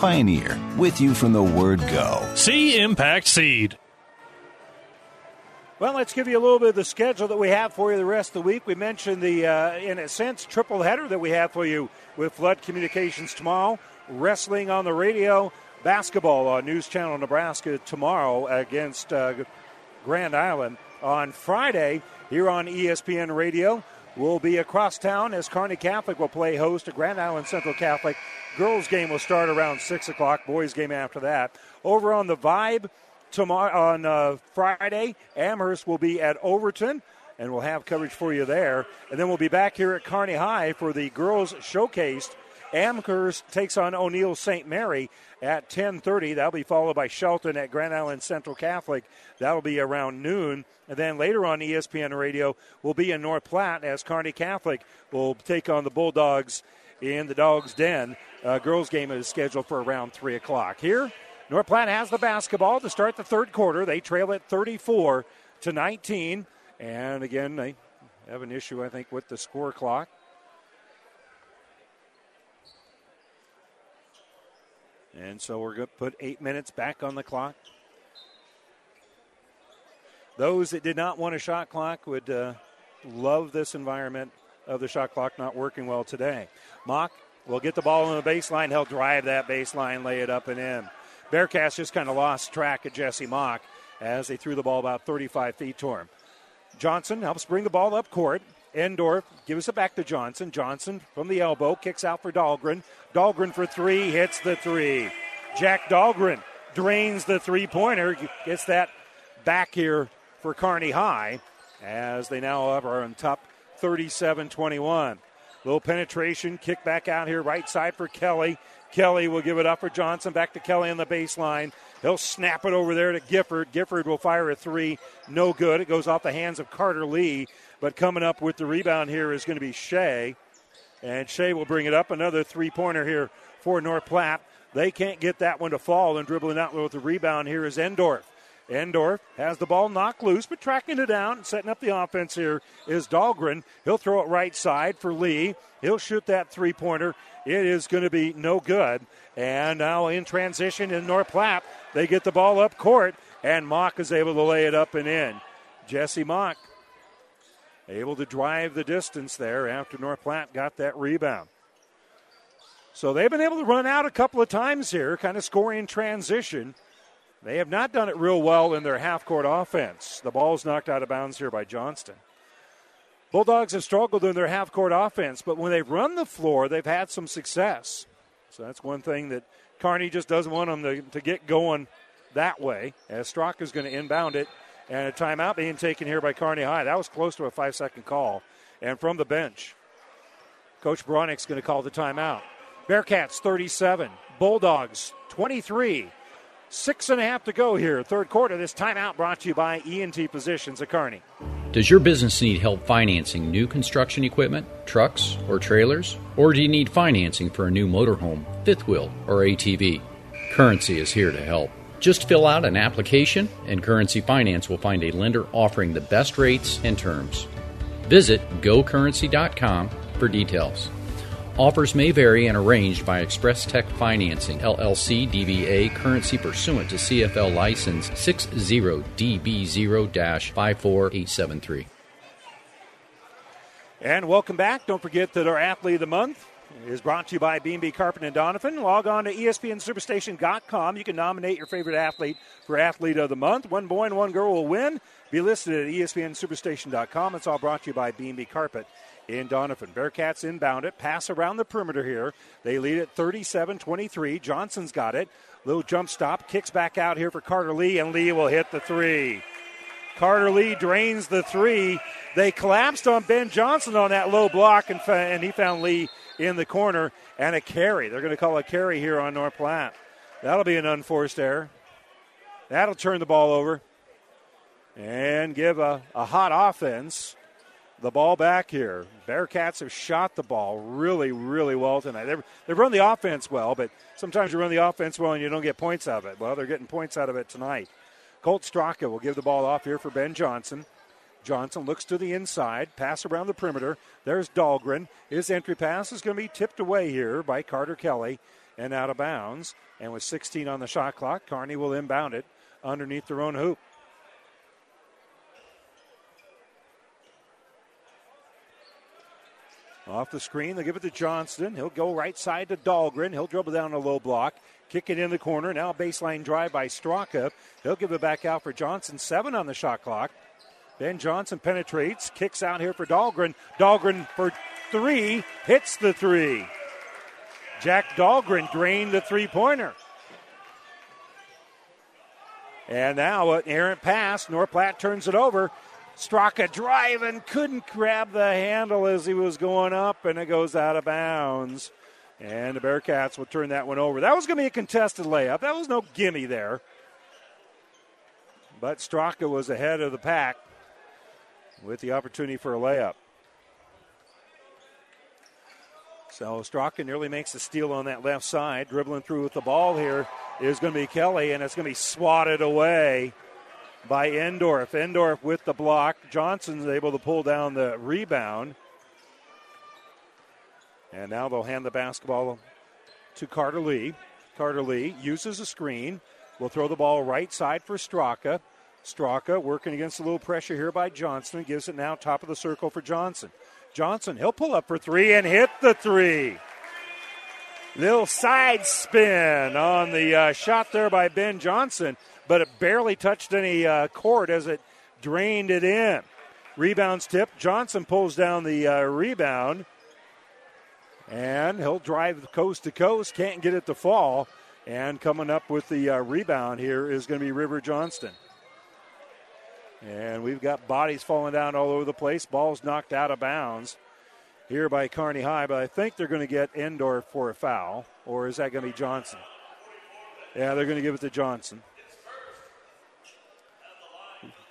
Pioneer, with you from the word go.
See Impact Seed.
Well, let's give you a little bit of the schedule that we have for you the rest of the week. We mentioned the, uh, in a sense, triple header that we have for you with Flood Communications tomorrow, wrestling on the radio, basketball on News Channel Nebraska tomorrow against uh, Grand Island. On Friday, here on ESPN Radio, we'll be across town as Kearney Catholic will play host to Grand Island Central Catholic. Girls game will start around 6 o'clock, boys game after that. Over on the Vibe, tomorrow on uh, Friday. Amherst will be at Overton, and we'll have coverage for you there. And then we'll be back here at Kearney High for the girls showcase. Amherst takes on O'Neill St. Mary at 10:30. That'll be followed by Shelton at Grand Island Central Catholic. That'll be around noon. And then later on ESPN Radio, we'll be in North Platte as Kearney Catholic will take on the Bulldogs in the Dogs Den. Uh, girls game is scheduled for around 3 o'clock. Here North Platte has the basketball to start the third quarter. They trail at 34 to 19. And again, they have an issue, I think, with the score clock. And so we're going to put eight minutes back on the clock. Those that did not want a shot clock would uh, love this environment of the shot clock not working well today. Mock will get the ball on the baseline. He'll drive that baseline, lay it up and in. Bearcats just kind of lost track of Jesse Mock as they threw the ball about 35 feet to him. Johnson helps bring the ball up court. Endorf gives it back to Johnson. Johnson from the elbow kicks out for Dahlgren. Dahlgren for three, hits the three. Jack Dahlgren drains the three pointer, gets that back here for Kearney High as they now are on top 37 21. Little penetration, kick back out here, right side for Kelly. Kelly will give it up for Johnson. Back to Kelly on the baseline. He'll snap it over there to Gifford. Gifford will fire a three. No good. It goes off the hands of Carter Lee. But coming up with the rebound here is going to be Shea. And Shea will bring it up. Another three pointer here for North Platte. They can't get that one to fall. And dribbling out with the rebound here is Endorf. Endorf has the ball knocked loose, but tracking it down, and setting up the offense here is Dahlgren. He'll throw it right side for Lee. He'll shoot that three pointer. It is going to be no good. And now in transition in North Platte, they get the ball up court, and Mock is able to lay it up and in. Jesse Mock able to drive the distance there after North Platte got that rebound. So they've been able to run out a couple of times here, kind of scoring transition. They have not done it real well in their half court offense. The ball's knocked out of bounds here by Johnston. Bulldogs have struggled in their half court offense, but when they've run the floor, they've had some success. So that's one thing that Kearney just doesn't want them to, to get going that way, as Strock is going to inbound it. And a timeout being taken here by Kearney High. That was close to a five second call. And from the bench, Coach Bronick's going to call the timeout. Bearcats 37, Bulldogs 23. Six and a half to go here, third quarter. This timeout brought to you by ENT Physicians at Kearney.
Does your business need help financing new construction equipment, trucks, or trailers? Or do you need financing for a new motorhome, fifth wheel, or ATV? Currency is here to help. Just fill out an application, and Currency Finance will find a lender offering the best rates and terms. Visit gocurrency.com for details. Offers may vary and arranged by Express Tech Financing, LLC DBA, currency pursuant to CFL license 60DB0 54873.
And welcome back. Don't forget that our athlete of the month is brought to you by B&B Carpet and Donovan. Log on to ESPNSuperstation.com. You can nominate your favorite athlete for Athlete of the Month. One boy and one girl will win. Be listed at ESPNSuperstation.com. It's all brought to you by B&B Carpet in Donovan. Bearcats inbound it. Pass around the perimeter here. They lead at 37-23. Johnson's got it. Little jump stop. Kicks back out here for Carter Lee, and Lee will hit the three. Carter Lee drains the three. They collapsed on Ben Johnson on that low block, and, and he found Lee in the corner and a carry. They're going to call a carry here on North Platte. That'll be an unforced error. That'll turn the ball over and give a, a hot offense the ball back here. Bearcats have shot the ball really, really well tonight. They've, they've run the offense well, but sometimes you run the offense well and you don't get points out of it. Well, they're getting points out of it tonight. Colt Straka will give the ball off here for Ben Johnson. Johnson looks to the inside, pass around the perimeter. There's Dahlgren. His entry pass is going to be tipped away here by Carter Kelly and out of bounds. And with 16 on the shot clock, Kearney will inbound it underneath their own hoop. Off the screen, they give it to Johnston. He'll go right side to Dahlgren. He'll dribble down a low block, kick it in the corner. Now baseline drive by Straka. He'll give it back out for Johnson. Seven on the shot clock. Ben Johnson penetrates, kicks out here for Dahlgren. Dahlgren for three, hits the three. Jack Dahlgren drained the three pointer. And now an errant pass. North Platte turns it over. Straka driving, couldn't grab the handle as he was going up, and it goes out of bounds. And the Bearcats will turn that one over. That was going to be a contested layup. That was no gimme there. But Straka was ahead of the pack with the opportunity for a layup. So Straka nearly makes the steal on that left side. Dribbling through with the ball here is going to be Kelly, and it's going to be swatted away by Endorf. Endorf with the block. Johnson's able to pull down the rebound. And now they'll hand the basketball to Carter Lee. Carter Lee uses a screen. Will throw the ball right side for Straka. Straka working against a little pressure here by Johnson. Gives it now top of the circle for Johnson. Johnson, he'll pull up for three and hit the three. Little side spin on the uh, shot there by Ben Johnson, but it barely touched any uh, court as it drained it in. Rebounds tip. Johnson pulls down the uh, rebound, and he'll drive coast to coast. Can't get it to fall. And coming up with the uh, rebound here is going to be River Johnston. And we've got bodies falling down all over the place. Balls knocked out of bounds here by Kearney High, but I think they're going to get Endor for a foul. Or is that going to be Johnson? Yeah, they're going to give it to Johnson.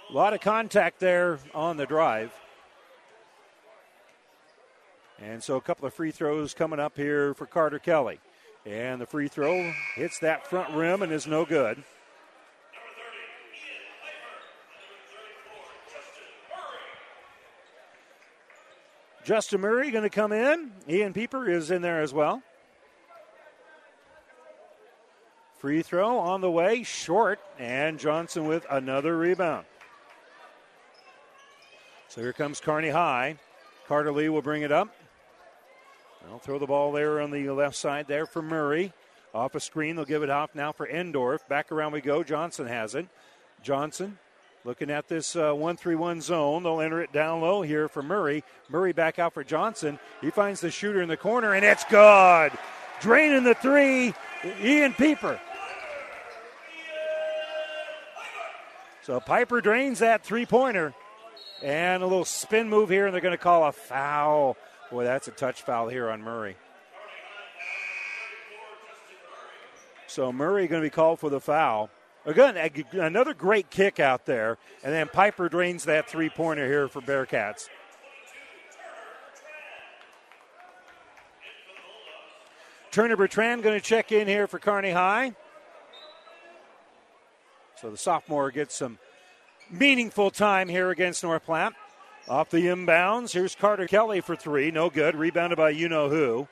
A lot of contact there on the drive. And so a couple of free throws coming up here for Carter Kelly. And the free throw hits that front rim and is no good. Justin Murray going to come in. Ian Pieper is in there as well. Free throw on the way, short, and Johnson with another rebound. So here comes Kearney High. Carter Lee will bring it up. They'll throw the ball there on the left side there for Murray. Off a screen, they'll give it off now for Endorf. Back around we go. Johnson has it. Johnson Looking at this uh, 1 3 1 zone, they'll enter it down low here for Murray. Murray back out for Johnson. He finds the shooter in the corner, and it's good. Draining the three, Ian Pieper. So Pieper drains that three pointer. And a little spin move here, and they're going to call a foul. Boy, that's a touch foul here on Murray. So Murray going to be called for the foul. Again, another great kick out there. And then Pieper drains that three pointer here for Bearcats. Turner Bertrand going to check in here for Kearney High. So the sophomore gets some meaningful time here against North Platte. Off the inbounds, here's Carter Kelly for three. No good. Rebounded by you know who.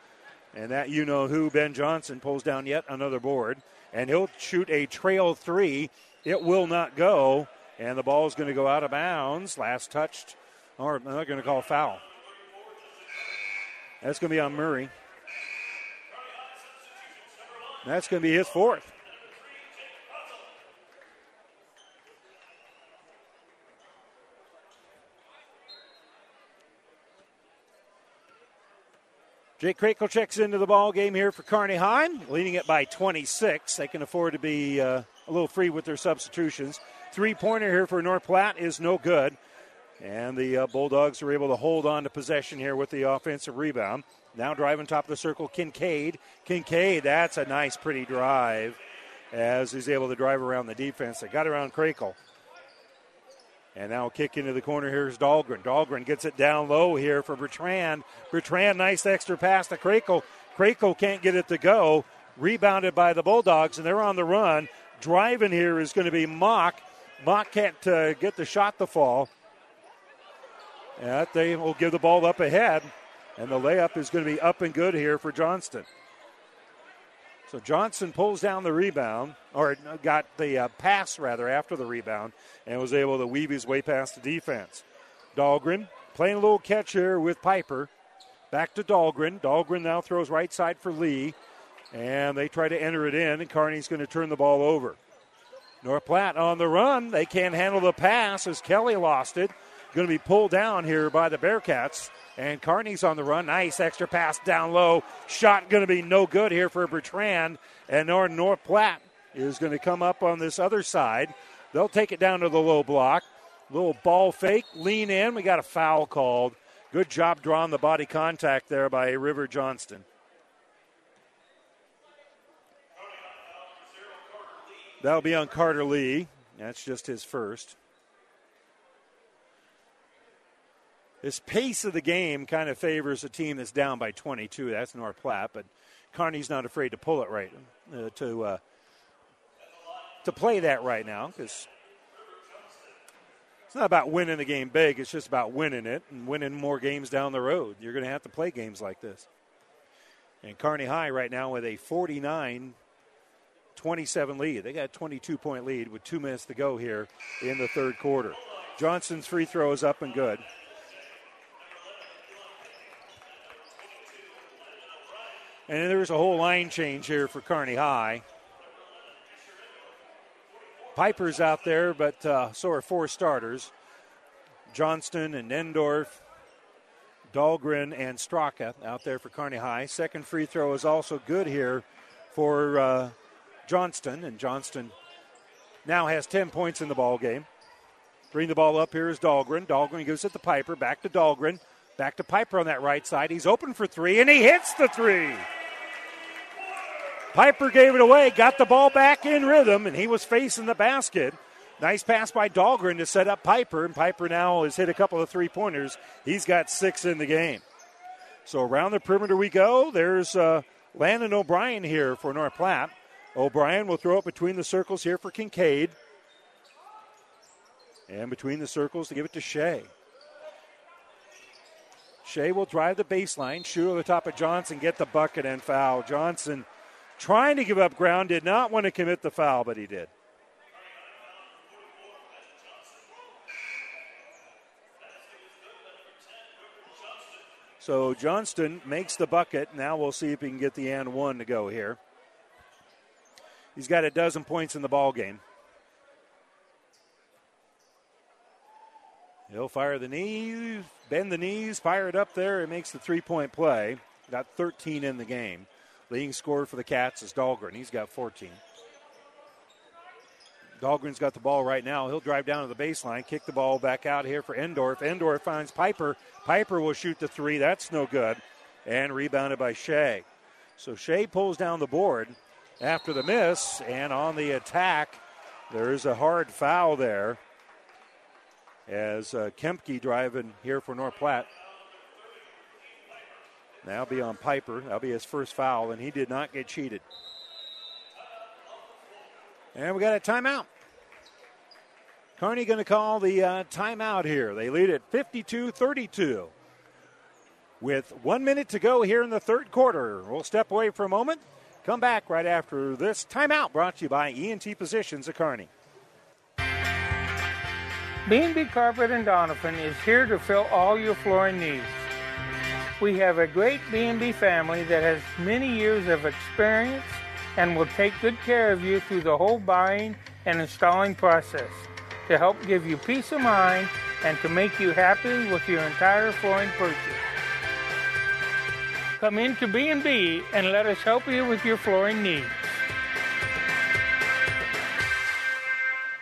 And that you know who, Ben Johnson, pulls down yet another board. And he'll shoot a trail three. It will not go. And the ball is going to go out of bounds. Last touched, or they're going to call foul. That's going to be on Murray. That's going to be his fourth. Jake Krakel checks into the ball game here for Kearney High, leading it by 26. They can afford to be uh, a little free with their substitutions. Three pointer here for North Platte is no good. And the uh, Bulldogs are able to hold on to possession here with the offensive rebound. Now driving top of the circle, Kincaid. Kincaid, that's a nice, pretty drive as he's able to drive around the defense. They got around Krakel. And now kick into the corner. Here's Dahlgren. Dahlgren gets it down low here for Bertrand. Bertrand, nice extra pass to Krakel. Krakel can't get it to go. Rebounded by the Bulldogs, and they're on the run. Driving here is going to be Mock. Mock can't uh, get the shot to fall. And they will give the ball up ahead, and the layup is going to be up and good here for Johnston. So Johnson pulls down the rebound, or got the uh, pass rather after the rebound, and was able to weave his way past the defense. Dahlgren playing a little catch here with Pieper. Back to Dahlgren. Dahlgren now throws right side for Lee, and they try to enter it in, and Kearney's going to turn the ball over. North Platte on the run. They can't handle the pass as Kelly lost it. Going to be pulled down here by the Bearcats. And Kearney's on the run. Nice extra pass down low. Shot going to be no good here for Bertrand. And North, North Platte is going to come up on this other side. They'll take it down to the low block. Little ball fake, lean in. We got a foul called. Good job drawing the body contact there by River Johnston. That'll be on Carter Lee. That's just his first. This pace of the game kind of favors a team that's down by 22. That's North Platte, but Kearney's not afraid to pull it right uh, to uh, to play that right now because it's not about winning the game big. It's just about winning it and winning more games down the road. You're going to have to play games like this. And Kearney High right now with a 49 27 lead. They got a 22 point lead with two minutes to go here in the third quarter. Johnson's free throw is up and good. And there's a whole line change here for Kearney High. Pieper's out there, but uh, so are four starters Johnston and Endorf, Dahlgren, and Straka out there for Kearney High. Second free throw is also good here for uh, Johnston, and Johnston now has 10 points in the ball game. Bring the ball up here is Dahlgren. Dahlgren gives it to Pieper. Back to Dahlgren. Back to Pieper on that right side. He's open for three, and he hits the three. Pieper gave it away, got the ball back in rhythm, and he was facing the basket. Nice pass by Dahlgren to set up Pieper, and Pieper now has hit a couple of three pointers. He's got six in the game. So around the perimeter we go. There's uh, Landon O'Brien here for North Platte. O'Brien will throw it between the circles here for Kincaid. And between the circles to give it to Shea. Shea will drive the baseline, shoot over the top of Johnson, get the bucket and foul. Johnson trying to give up ground, did not want to commit the foul, but he did. So Johnston makes the bucket. Now we'll see if he can get the and one to go here. He's got a dozen points in the ball game. He'll fire the knees, bend the knees, fire it up there. It makes the three point play. Got 13 in the game. Leading scorer for the Cats is Dahlgren. He's got 14. Dahlgren's got the ball right now. He'll drive down to the baseline, kick the ball back out here for Endorf. Endorf finds Pieper. Pieper will shoot the three. That's no good. And rebounded by Shea. So Shea pulls down the board after the miss. And on the attack, there's a hard foul there. As uh, Kempke driving here for North Platte now be on Pieper. That'll be his first foul, and he did not get cheated. And we got a timeout. Kearney going to call the uh, timeout here. They lead at 52 32. With one minute to go here in the third quarter, we'll step away for a moment. Come back right after this timeout brought to you by ENT Physicians at Kearney.
B&B Carpet and Donovan is here to fill all your flooring needs. We have a great B&B family that has many years of experience and will take good care of you through the whole buying and installing process to help give you peace of mind and to make you happy with your entire flooring purchase. Come into B&B and let us help you with your flooring needs.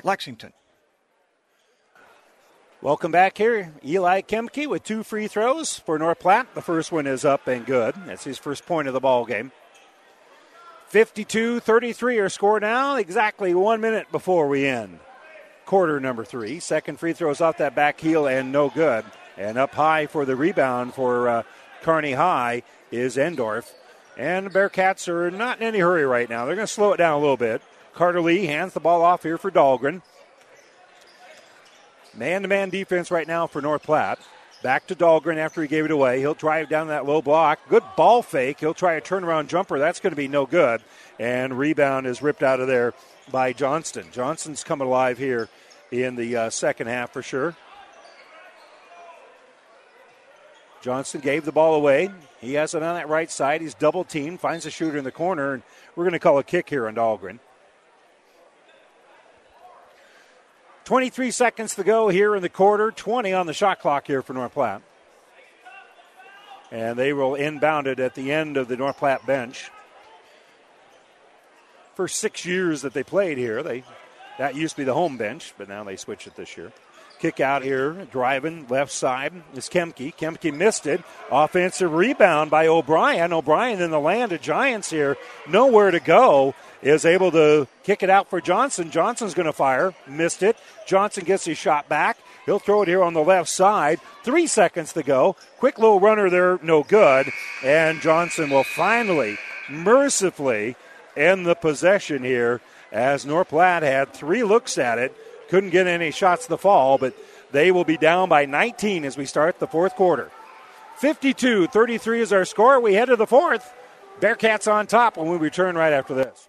Lexington.
Welcome back here. Eli Kemke with two free throws for North Platte. The first one is up and good. That's his first point of the ball game. 52 33 are score now, exactly one minute before we end. Quarter number three. Second free throws off that back heel and no good. And up high for the rebound for uh, Kearney High is Endorf. And the Bearcats are not in any hurry right now. They're going to slow it down a little bit. Carter Lee hands the ball off here for Dahlgren. Man to man defense right now for North Platte. Back to Dahlgren after he gave it away. He'll drive down that low block. Good ball fake. He'll try a turnaround jumper. That's going to be no good. And rebound is ripped out of there by Johnston. Johnston's coming alive here in the uh, second half for sure. Johnston gave the ball away. He has it on that right side. He's double teamed, finds a shooter in the corner, and we're going to call a kick here on Dahlgren. 23 seconds to go here in the quarter. 20 on the shot clock here for North Platte. And they will inbound it at the end of the North Platte bench. For six years that they played here, they that used to be the home bench, but now they switch it this year. Kick out here, driving left side is Kemke. Kemke missed it. Offensive rebound by O'Brien. O'Brien in the land of Giants here, nowhere to go is able to kick it out for Johnson. Johnson's going to fire. Missed it. Johnson gets his shot back. He'll throw it here on the left side. Three seconds to go. Quick little runner there, no good. And Johnson will finally, mercifully, end the possession here as North Platte had three looks at it. Couldn't get any shots to fall, but they will be down by 19 as we start the fourth quarter. 52 33 is our score. We head to the fourth. Bearcats on top when we return right after this.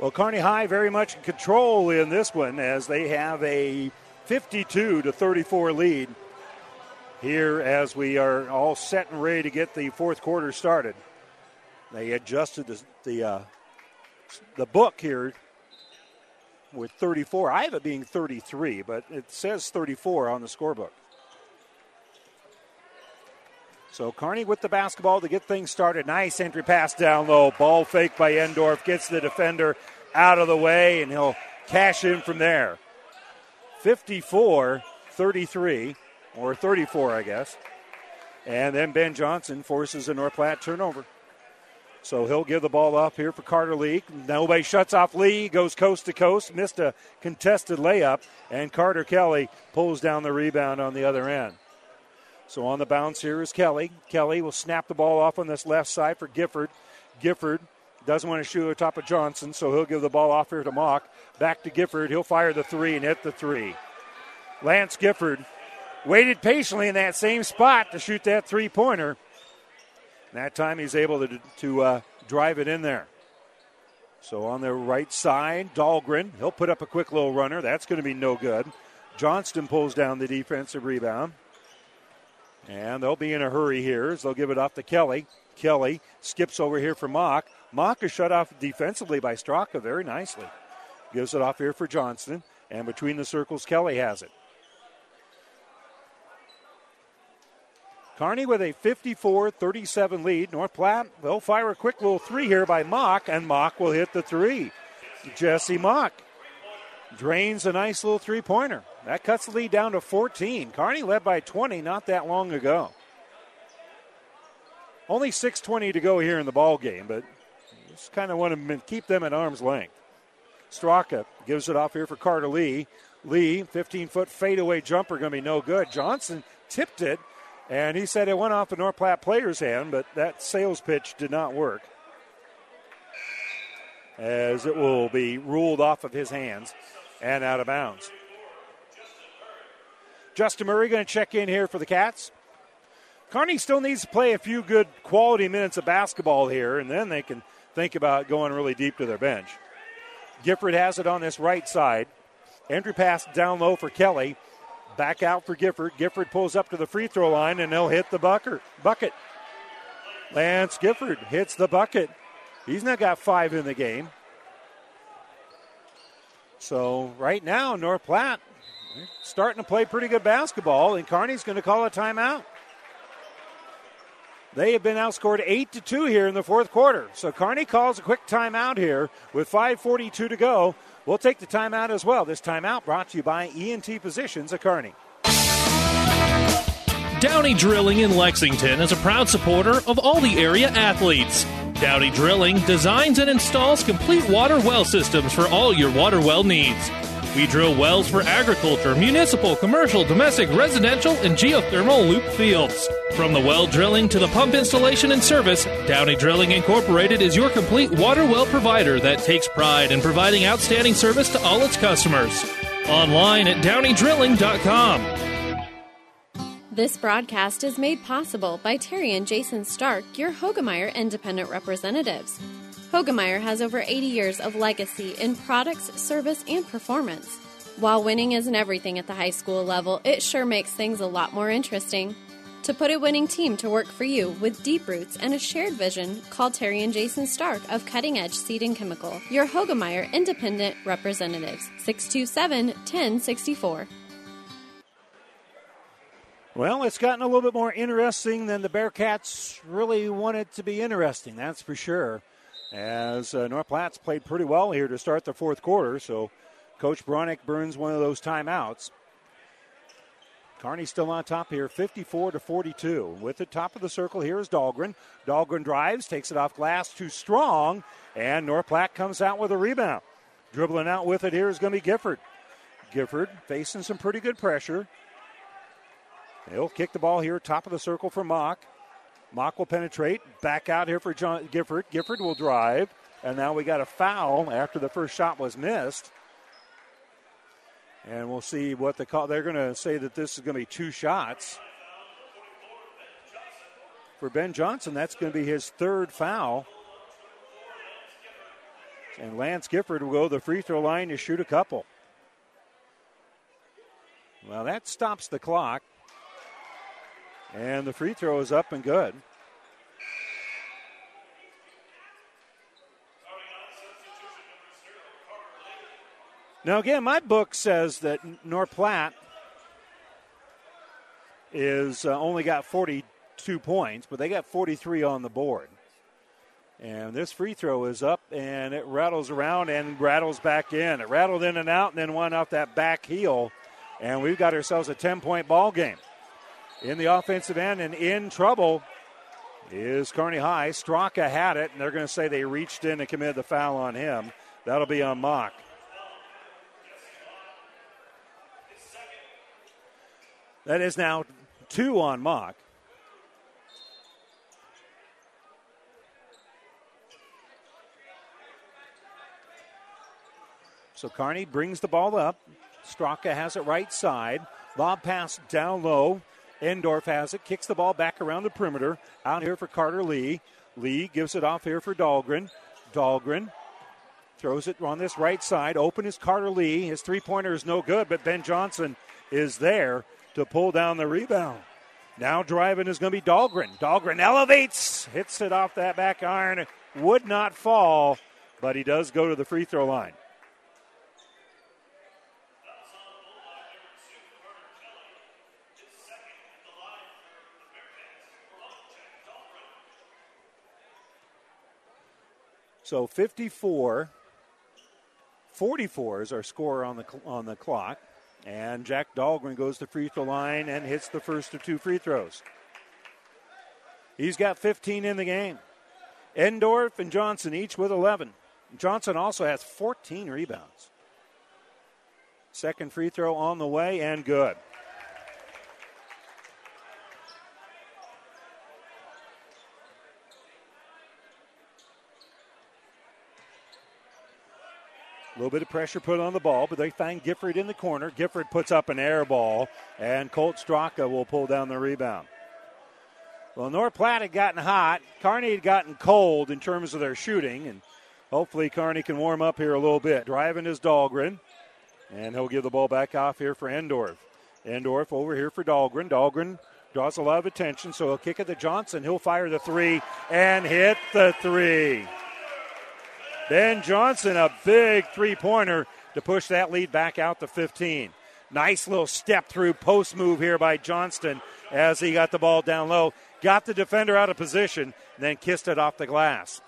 Well, Kearney High very much in control in this one as they have a 52 to 34 lead here as we are all set and ready to get the fourth quarter started. They adjusted the the, uh, the book here with 34. I have it being 33, but it says 34 on the scorebook. So Kearney with the basketball to get things started. Nice entry pass down low. Ball fake by Endorf. Gets the defender out of the way, and he'll cash in from there. 54 33, or 34, I guess. And then Ben Johnson forces a North Platte turnover. So he'll give the ball up here for Carter Lee. Nobody shuts off Lee, goes coast to coast, missed a contested layup, and Carter Kelly pulls down the rebound on the other end. So on the bounce here is Kelly. Kelly will snap the ball off on this left side for Gifford. Gifford doesn't want to shoot on top of Johnson, so he'll give the ball off here to Mock. Back to Gifford. He'll fire the three and hit the three. Lance Gifford waited patiently in that same spot to shoot that three pointer. That time he's able to, to uh, drive it in there. So on the right side, Dahlgren, he'll put up a quick little runner. That's going to be no good. Johnston pulls down the defensive rebound. And they'll be in a hurry here as they'll give it off to Kelly. Kelly skips over here for Mock. Mock is shut off defensively by Straka very nicely. Gives it off here for Johnston. And between the circles, Kelly has it. Kearney with a 54 37 lead. North Platte, they'll fire a quick little three here by Mock, and Mock will hit the three. Jesse Mock drains a nice little three pointer. That cuts the lead down to 14. Kearney led by 20 not that long ago. Only 6:20 to go here in the ball game, but just kind of want to keep them at arm's length. Straka gives it off here for Carter Lee. Lee, 15 foot fadeaway jumper, going to be no good. Johnson tipped it, and he said it went off the North Platte player's hand, but that sales pitch did not work. As it will be ruled off of his hands and out of bounds. Justin Murray going to check in here for the Cats. Kearney still needs to play a few good quality minutes of basketball here, and then they can think about going really deep to their bench. Gifford has it on this right side. Entry pass down low for Kelly. Back out for Gifford. Gifford pulls up to the free throw line, and they'll hit the bucket. bucket. Lance Gifford hits the bucket. He's now got five in the game. So right now, North Platte starting to play pretty good basketball, and Kearney's going to call a timeout. They have been outscored 8 to 2 here in the fourth quarter. So Kearney calls a quick timeout here with 5.42 to go. We'll take the timeout as well. This timeout brought to you by ENT Physicians at Kearney.
Downey Drilling in Lexington is a proud supporter of all the area athletes. Downey Drilling designs and installs complete water well systems for all your water well needs. We drill wells for agriculture, municipal, commercial, domestic, residential, and geothermal loop fields. From the well drilling to the pump installation and service, Downey Drilling Incorporated is your complete water well provider that takes pride in providing outstanding service to all its customers. Online at downeydrilling.com.
This broadcast is made possible by Terry and Jason Stark, your Hoegemeyer independent representatives. Hoegemeyer has over 80 years of legacy in products, service, and performance. While winning isn't everything at the high school level, it sure makes things a lot more interesting. To put a winning team to work for you with deep roots and a shared vision, call Terry and Jason Stark of Cutting Edge Seed and Chemical, your Hoegemeyer Independent Representatives, 627 1064.
Well, it's gotten a little bit more interesting than the Bearcats really wanted to be interesting, that's for sure as uh, North Platte's played pretty well here to start the fourth quarter. So Coach Beranek burns one of those timeouts. Kearney still on top here, 54 to 42. With the top of the circle here is Dahlgren. Dahlgren drives, takes it off glass too strong, and North Platte comes out with a rebound. Dribbling out with it here is going to be Gifford. Gifford facing some pretty good pressure. He'll kick the ball here, top of the circle for Mock. Mock will penetrate. Back out here for John Gifford. Gifford will drive. And now we got a foul after the first shot was missed. And we'll see what the call. They're going to say that this is going to be two shots. For Ben Johnson, that's going to be his third foul. And Lance Gifford will go to the free throw line to shoot a couple. Well, that stops the clock. And the free throw is up and good. Now, again, my book says that North Platte is uh, only got 42 points, but they got 43 on the board. And this free throw is up and it rattles around and rattles back in. It rattled in and out and then went off that back heel. And we've got ourselves a 10 point ball game in the offensive end and in trouble is Kearney High. Straka had it, and they're going to say they reached in and committed the foul on him. That'll be on Mock. That is now two on Mock. So Carney brings the ball up. Straka has it right side. Lob pass down low. Endorf has it, kicks the ball back around the perimeter. Out here for Carter Lee. Lee gives it off here for Dahlgren. Dahlgren throws it on this right side. Open is Carter Lee. His three pointer is no good, but Ben Johnson is there to pull down the rebound. Now driving is going to be Dahlgren. Dahlgren elevates, hits it off that back iron. Would not fall, but he does go to the free throw line. So 54 44 is our score on the on the clock. And Jack Dahlgren goes to free throw line and hits the first of two free throws. He's got 15 in the game. Endorf and Johnson each with 11. Johnson also has 14 rebounds. Second free throw on the way and good. Little bit of pressure put on the ball, but they find Gifford in the corner. Gifford puts up an air ball, and Colt Straka will pull down the rebound. Well, North Platte had gotten hot. Kearney had gotten cold in terms of their shooting, and hopefully Kearney can warm up here a little bit. Driving is Dahlgren, and he'll give the ball back off here for Endorf. Endorf over here for Dahlgren. Dahlgren draws a lot of attention, so he'll kick it to Johnson. He'll fire the three and hit the three. Ben Johnson, a big three pointer to push that lead back out to 15. Nice little step through post move here by Johnston as he got the ball down low. Got the defender out of position, then kissed it off the glass.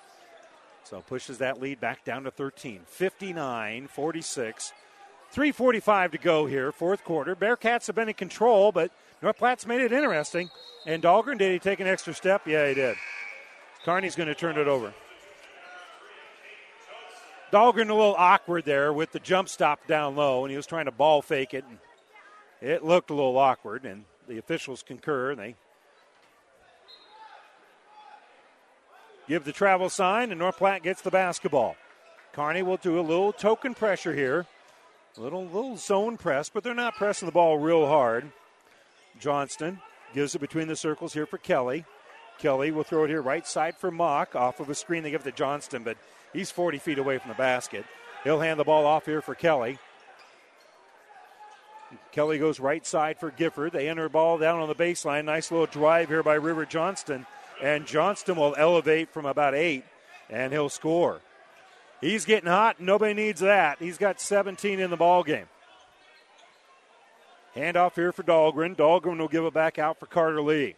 So pushes that lead back down to 13. 59 46. 3.45 to go here, fourth quarter. Bearcats have been in control, but North Platte's made it interesting. And Dahlgren, did he take an extra step? Yeah, he did. Kearney's going to turn it over. Dahlgren a little awkward there with the jump stop down low, and he was trying to ball fake it. And it looked a little awkward, and the officials concur, and they give the travel sign, and North Platte gets the basketball. Kearney will do a little token pressure here, a little little zone press, but they're not pressing the ball real hard. Johnston gives it between the circles here for Kelly. Kelly will throw it here right side for Mock off of a screen. They give it to Johnston, but He's 40 feet away from the basket. He'll hand the ball off here for Kelly. Kelly goes right side for Gifford. They enter ball down on the baseline. Nice little drive here by River Johnston. And Johnston will elevate from about eight, and he'll score. He's getting hot. Nobody needs that. He's got 17 in the ball game. Hand off here for Dahlgren. Dahlgren will give it back out for Carter Lee.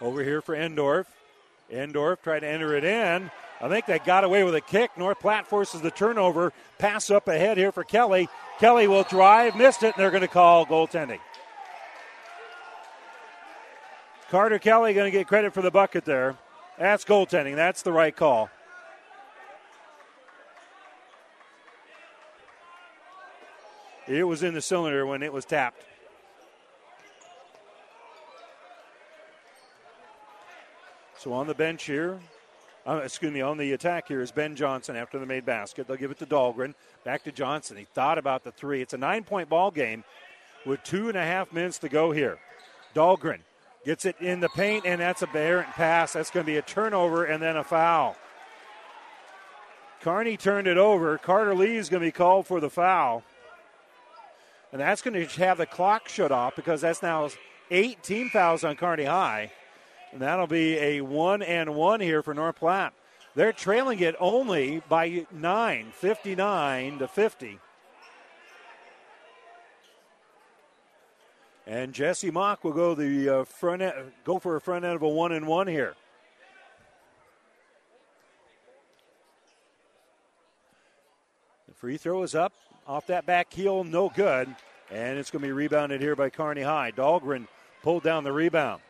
Over here for Endorf. Endorf tried to enter it in. I think they got away with a kick. North Platte forces the turnover. Pass up ahead here for Kelly. Kelly will drive, missed it, and they're going to call goaltending. Carter Kelly going to get credit for the bucket there. That's goaltending. That's the right call. It was in the cylinder when it was tapped. So on the bench here, uh, excuse me, on the attack here is Ben Johnson after the made basket. They'll give it to Dahlgren. Back to Johnson. He thought about the three. It's a nine point ball game with two and a half minutes to go here. Dahlgren gets it in the paint, and that's a errant pass. That's going to be a turnover and then a foul. Kearney turned it over. Carter Lee is going to be called for the foul. And that's going to have the clock shut off because that's now eight team fouls on Kearney High. And that'll be a one and one here for North Platte. They're trailing it only by nine, 59 to 50. And Jesse Mock will go the uh, front end, go for a front end of a one and one here. The free throw is up off that back heel, no good, and it's going to be rebounded here by Kearney High. Dahlgren pulled down the rebound.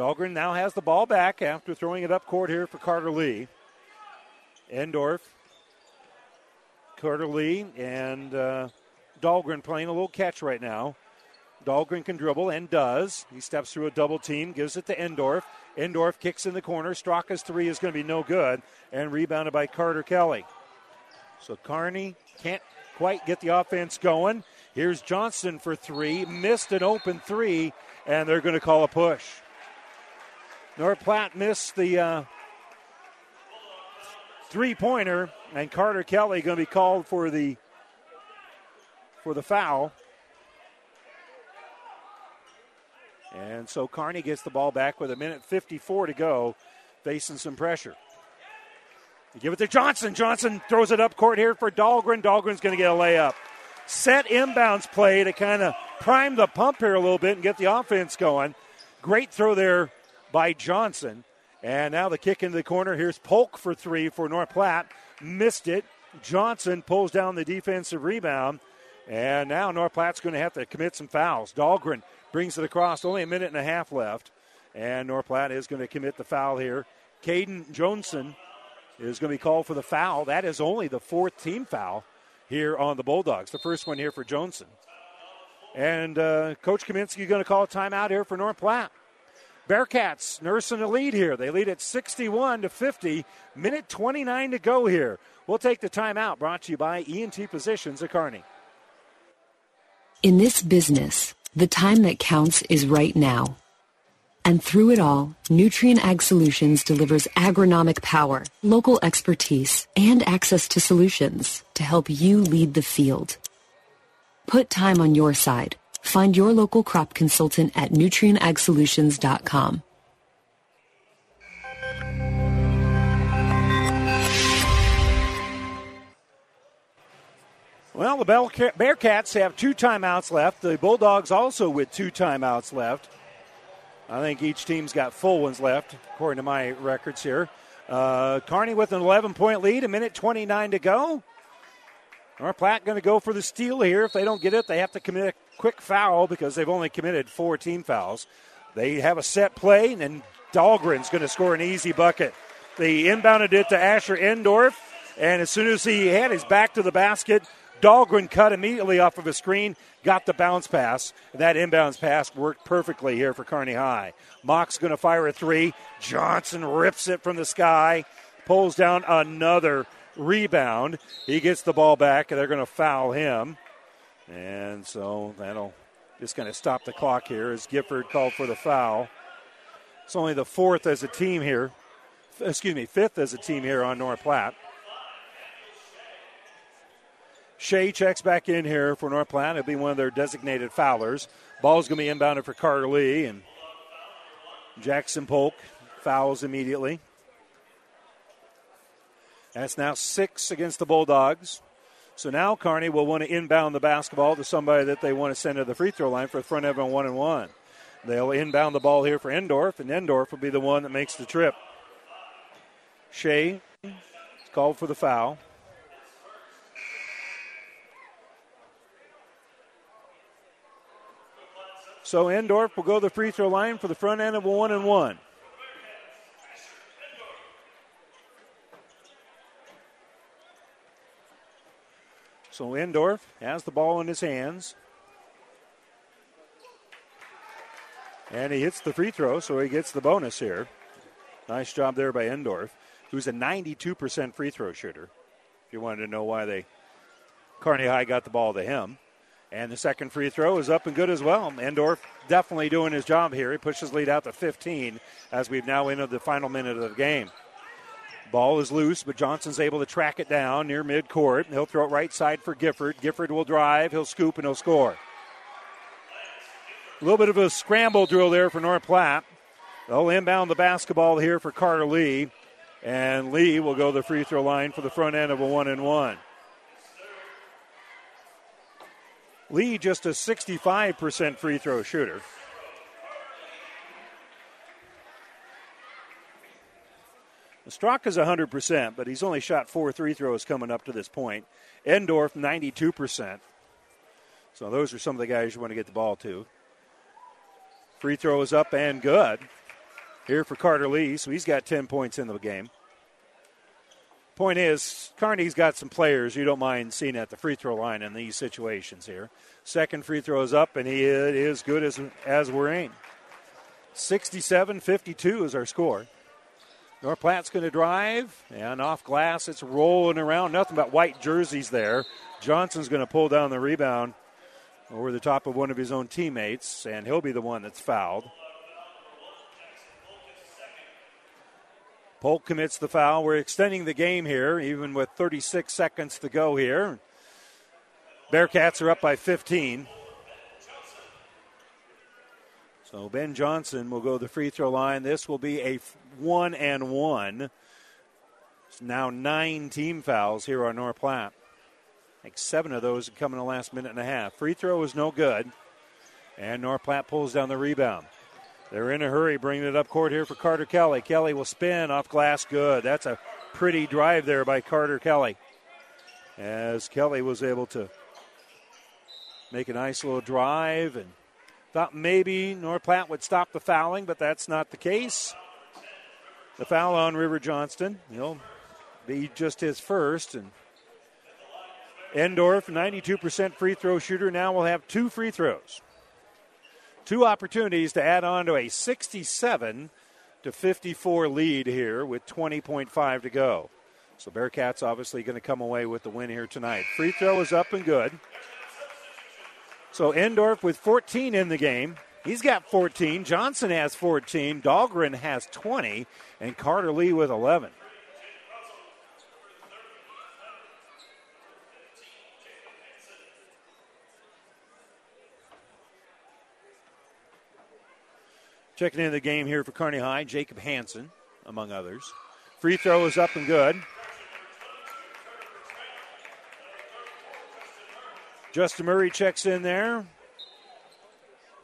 Dahlgren now has the ball back after throwing it up court here for Carter Lee. Endorf, Carter Lee, and uh, Dahlgren playing a little catch right now. Dahlgren can dribble and does. He steps through a double team, gives it to Endorf. Endorf kicks in the corner. Straka's three is going to be no good, and rebounded by Carter Kelly. So Kearney can't quite get the offense going. Here's Johnson for three. Missed an open three, and they're going to call a push. North Platte missed the uh, three pointer, and Carter Kelly going to be called for the for the foul. And so Kearney gets the ball back with a minute 54 to go, facing some pressure. You give it to Johnson. Johnson throws it up court here for Dahlgren. Dahlgren's going to get a layup. Set inbounds play to kind of prime the pump here a little bit and get the offense going. Great throw there by Johnson. And now the kick into the corner. Here's Polk for three for North Platte. Missed it. Johnson pulls down the defensive rebound. And now North Platte's going to have to commit some fouls. Dahlgren brings it across. Only a minute and a half left. And North Platte is going to commit the foul here. Caden Johnson is going to be called for the foul. That is only the fourth team foul here on the Bulldogs. The first one here for Johnson. And uh, Coach Kaminsky is going to call a timeout here for North Platte. Bearcats nursing a lead here. They lead at 61 to 50. Minute 29 to go here. We'll take the timeout brought to you by ENT Physicians at Kearney.
In this business, the time that counts is right now. And through it all, Nutrien Ag Solutions delivers agronomic power, local expertise, and access to solutions to help you lead the field. Put time on your side. Find your local crop consultant at nutrienagsolutions.com.
Well, the Bearcats have two timeouts left. The Bulldogs also with two timeouts left. I think each team's got full ones left, according to my records here. Uh, Kearney with an 11 point lead, a minute 29 to go. North Platte going to go for the steal here. If they don't get it, they have to commit a quick foul because they've only committed four team fouls. They have a set play, and Dahlgren's going to score an easy bucket. They inbounded it to Asher Endorf, and as soon as he had his back to the basket, Dahlgren cut immediately off of a screen, got the bounce pass. That inbounds pass worked perfectly here for Kearney High. Mock's going to fire a three. Johnson rips it from the sky, pulls down another rebound. He gets the ball back, and they're going to foul him. And so that'll just kind of stop the clock here as Gifford called for the foul. It's only the fourth as a team here. Excuse me, fifth as a team here on North Platte. Shea checks back in here for North Platte. He'll be one of their designated foulers. Ball's going to be inbounded for Carter Lee, and Jackson Polk fouls immediately. That's now six against the Bulldogs. So now Kearney will want to inbound the basketball to somebody that they want to send to the free throw line for a front end of a one and one. They'll inbound the ball here for Endorf, and Endorf will be the one that makes the trip. Shea is called for the foul. So Endorf will go to the free throw line for the front end of a one and one. So Endorf has the ball in his hands. And he hits the free throw, so he gets the bonus here. Nice job there by Endorf, who's a 92% free throw shooter. If you wanted to know why they Kearney High got the ball to him. And the second free throw is up and good as well. Endorf definitely doing his job here. He pushes lead out to 15 as we've now entered the final minute of the game. Ball is loose, but Johnson's able to track it down near midcourt. He'll throw it right side for Gifford. Gifford will drive, he'll scoop, and he'll score. A little bit of a scramble drill there for North Platte. They'll inbound the basketball here for Carter Lee, and Lee will go to the free throw line for the front end of a one and one. Lee just a 65% free throw shooter. Straka is 100%, but he's only shot four free throws coming up to this point. Endorf, 92%. So those are some of the guys you want to get the ball to. Free throw is up and good. here for Carter Lee, so he's got 10 points in the game. Point is, Kearney's got some players you don't mind seeing at the free throw line in these situations here. Second free throw is up, and he is good as, as we're aimed. 67 52 is our score. North Platte's going to drive, and off glass, it's rolling around. Nothing but white jerseys there. Johnson's going to pull down the rebound over the top of one of his own teammates, and he'll be the one that's fouled. Polk commits the foul. We're extending the game here, even with 36 seconds to go here. Bearcats are up by 15. So Ben Johnson will go the free throw line. This will be a one and one. It's now nine team fouls here on North Platte. Like seven of those come in the last minute and a half. Free throw is no good. And North Platte pulls down the rebound. They're in a hurry, bringing it up court here for Carter Kelly. Kelly will spin off glass. Good. That's a pretty drive there by Carter Kelly. As Kelly was able to make a nice little drive and thought maybe North Platte would stop the fouling, but that's not the case. The foul on River Johnston. He'll be just his first. And Endorf, 92% free throw shooter, now will have two free throws two opportunities to add on to a 67 to 54 lead here with 20.5 to go. So Bearcats obviously going to come away with the win here tonight. Free throw is up and good. So Endorf with 14 in the game. He's got 14. Johnson has 14. Dahlgren has 20. And Carter Lee with 11. Checking in the game here for Kearney High, Jacob Hanson, among others. Free throw is up and good. Justin Murray checks in there.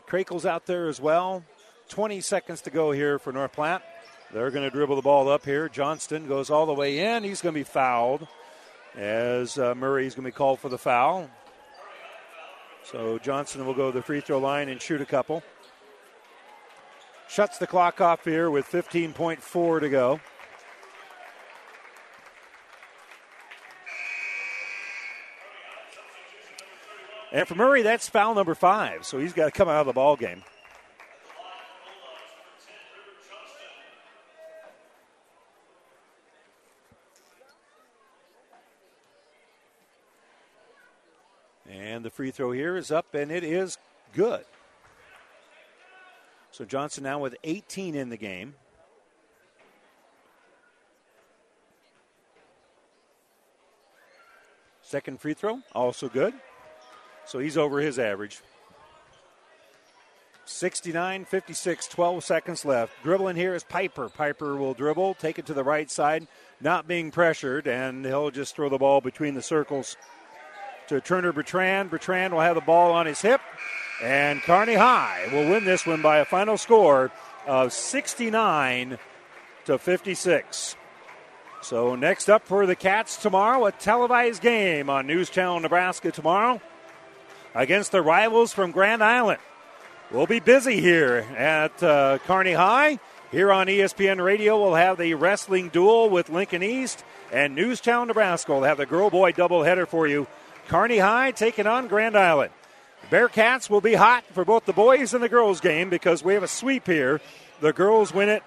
Krakel's out there as well. 20 seconds to go here for North Platte. They're going to dribble the ball up here. Johnston goes all the way in. He's going to be fouled as uh, Murray's going to be called for the foul. So Johnston will go to the free throw line and shoot a couple. Shuts the clock off here with 15.4 to go. And for Murray, that's foul number five, so he's got to come out of the ball game. And the free throw here is up, and it is good. So Johnson now with 18 in the game. Second free throw, also good. So he's over his average. 69 56, 12 seconds left. Dribbling here is Pieper. Pieper will dribble, take it to the right side, not being pressured, and he'll just throw the ball between the circles to Turner Bertrand. Bertrand will have the ball on his hip, and Kearney High will win this one by a final score of 69 to 56. So next up for the Cats tomorrow, a televised game on News Channel Nebraska tomorrow against the rivals from Grand Island. We'll be busy here at uh, High. Here on ESPN Radio, we'll have the wrestling duel with Lincoln East, and News Nebraska. Will have the girl boy doubleheader for you. Kearney High taking on Grand Island. Bearcats will be hot for both the boys and the girls game because we have a sweep here. The girls win it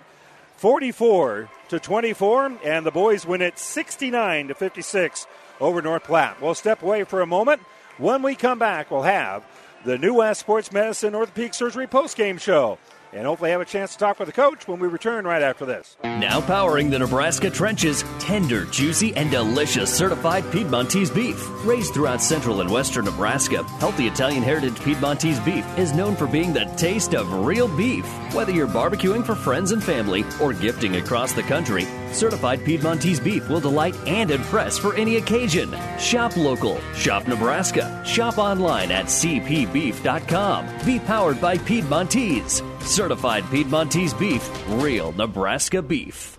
44 to 24, and the boys win it 69 to 56 over North Platte. We'll step away for a moment. When we come back, we'll have the New West Sports Medicine Orthopedic Surgery postgame show and hopefully have a chance to talk with the coach when we return right after this.
Now powering the Nebraska trenches, tender, juicy, and delicious certified Piedmontese beef. Raised throughout central and western Nebraska, healthy Italian heritage Piedmontese beef is known for being the taste of real beef. Whether you're barbecuing for friends and family or gifting across the country, certified Piedmontese beef will delight and impress for any occasion. Shop local, shop Nebraska, shop online at cpbeef.com. Be powered by Piedmontese. Certified Piedmontese beef, real Nebraska beef.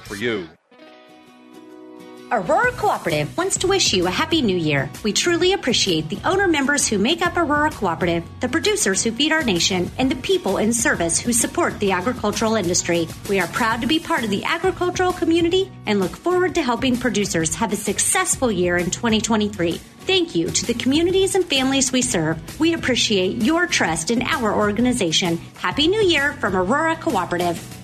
for you.
Aurora Cooperative wants to wish you a happy new year. We truly appreciate the owner members who make up Aurora Cooperative, the producers who feed our nation, and the people in service who support the agricultural industry. We are proud to be part of the agricultural community and look forward to helping producers have a successful year in 2023. Thank you to the communities and families we serve. We appreciate your trust in our organization. Happy New Year from Aurora Cooperative.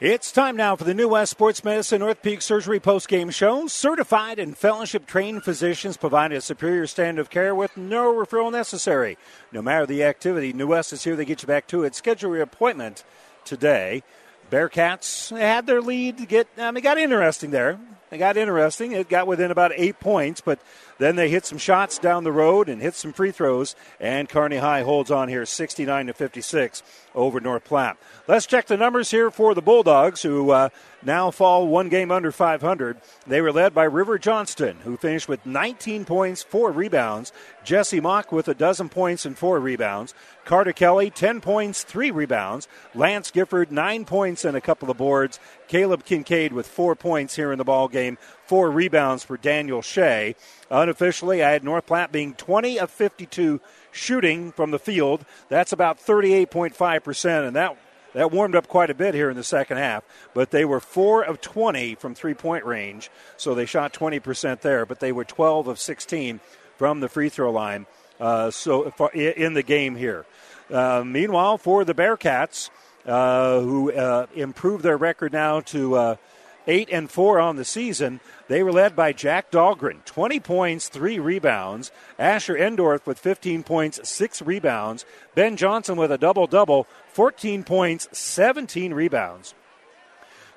It's time now for the New West Sports Medicine Orthopedic Surgery post-game show. Certified and fellowship trained physicians provide a superior standard of care with no referral necessary. No matter the activity, New West is here to get you back to it. Schedule your appointment today. Bearcats had their lead get, um, it got interesting there. It got interesting. It got within about eight points, but then they hit some shots down the road and hit some free throws, and Kearney High holds on here 69 to 56 over North Platte. Let's check the numbers here for the Bulldogs, who uh, now fall one game under 500. They were led by River Johnston, who finished with 19 points, four rebounds. Jesse Mock with a dozen points and four rebounds. Carter Kelly, 10 points, three rebounds. Lance Gifford, nine points and a couple of boards. Caleb Kincaid with four points here in the ball game, four rebounds for Daniel Shea. Unofficially, I had North Platte being 20 of 52 shooting from the field. That's about 38.5%, and that that warmed up quite a bit here in the second half, but they were 4 of 20 from three point range, so they shot 20% there, but they were 12 of 16 from the free throw line uh, so in the game here. Uh, meanwhile, for the Bearcats, uh, who uh, improved their record now to uh, eight and four on the season. They were led by Jack Dahlgren, 20 points, three rebounds. Asher Endorf with 15 points, six rebounds. Ben Johnson with a double double, 14 points, 17 rebounds.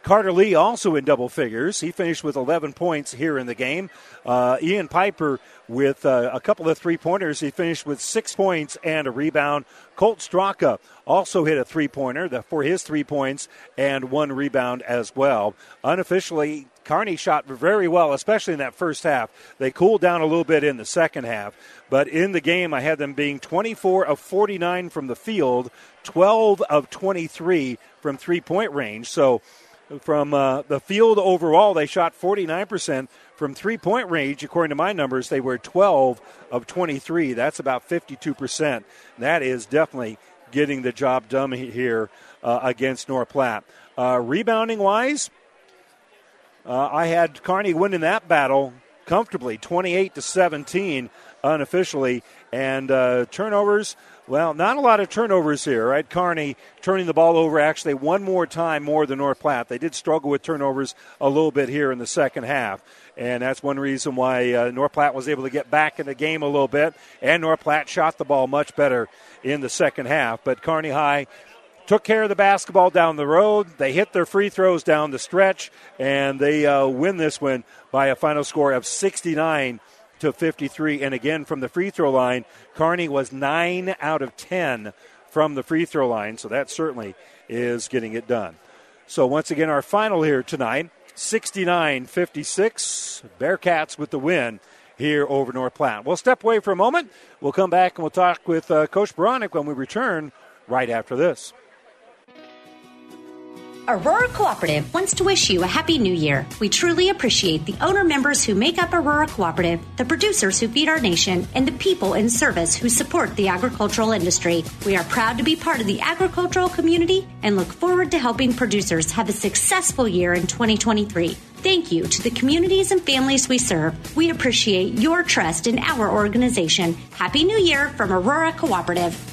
Carter Lee also in double figures. He finished with 11 points here in the game. Uh, Ian Pieper with uh, a couple of three pointers. He finished with six points and a rebound. Colt Straka also hit a three pointer for his three points and one rebound as well. Unofficially, Kearney shot very well, especially in that first half. They cooled down a little bit in the second half, but in the game, I had them being 24 of 49 from the field, 12 of 23 from three point range. So, from uh, the field overall, they shot 49%. From three point range, according to my numbers, they were 12 of 23. That's about 52%. That is definitely getting the job done here uh, against North Platte. Uh, rebounding wise, uh, I had Kearney winning that battle comfortably, 28 to 17 unofficially. And uh, turnovers, Well, not a lot of turnovers here, right? Kearney turning the ball over actually one more time more than North Platte. They did struggle with turnovers a little bit here in the second half. And that's one reason why uh, North Platte was able to get back in the game a little bit. And North Platte shot the ball much better in the second half. But Kearney High took care of the basketball down the road. They hit their free throws down the stretch, and they uh, win this one by a final score of 69 to 53. And again, from the free throw line, Kearney was 9 out of 10 from the free throw line, so that certainly is getting it done. So, once again, our final here tonight 69 56. Bearcats with the win here over North Platte. We'll step away for a moment. We'll come back and we'll talk with uh, Coach Beranek when we return right after this.
Aurora Cooperative wants to wish you a happy new year. We truly appreciate the owner members who make up Aurora Cooperative, the producers who feed our nation, and the people in service who support the agricultural industry. We are proud to be part of the agricultural community and look forward to helping producers have a successful year in 2023. Thank you to the communities and families we serve. We appreciate your trust in our organization. Happy New Year from Aurora Cooperative.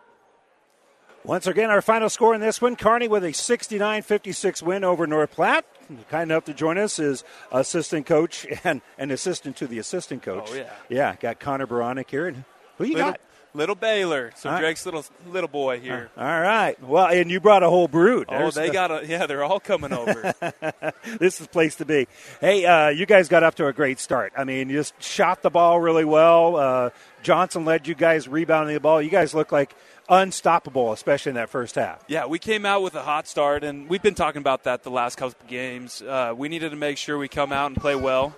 Once again, our final score in this one Kearney with a 69 56 win over North Platte. Kind enough to join us is assistant coach (laughs) and an assistant to the assistant coach.
Oh, yeah.
Yeah, got Connor Beranek here. And who you
little,
got?
Little Baylor. So
All.
Drake's little little boy here.
All right. Well, and you brought a whole brood.
Oh,
There's
they
the-
got a yeah. They're all coming over. (laughs)
this is the place to be. Hey, uh, you guys got up to a great start. I mean, you just shot the ball really well. Uh, Johnson led you guys rebounding the ball. You guys look like unstoppable, especially in that first half.
Yeah, we came out with a hot start, and we've been talking about that the last couple games. Uh, we needed to make sure we come out and play well.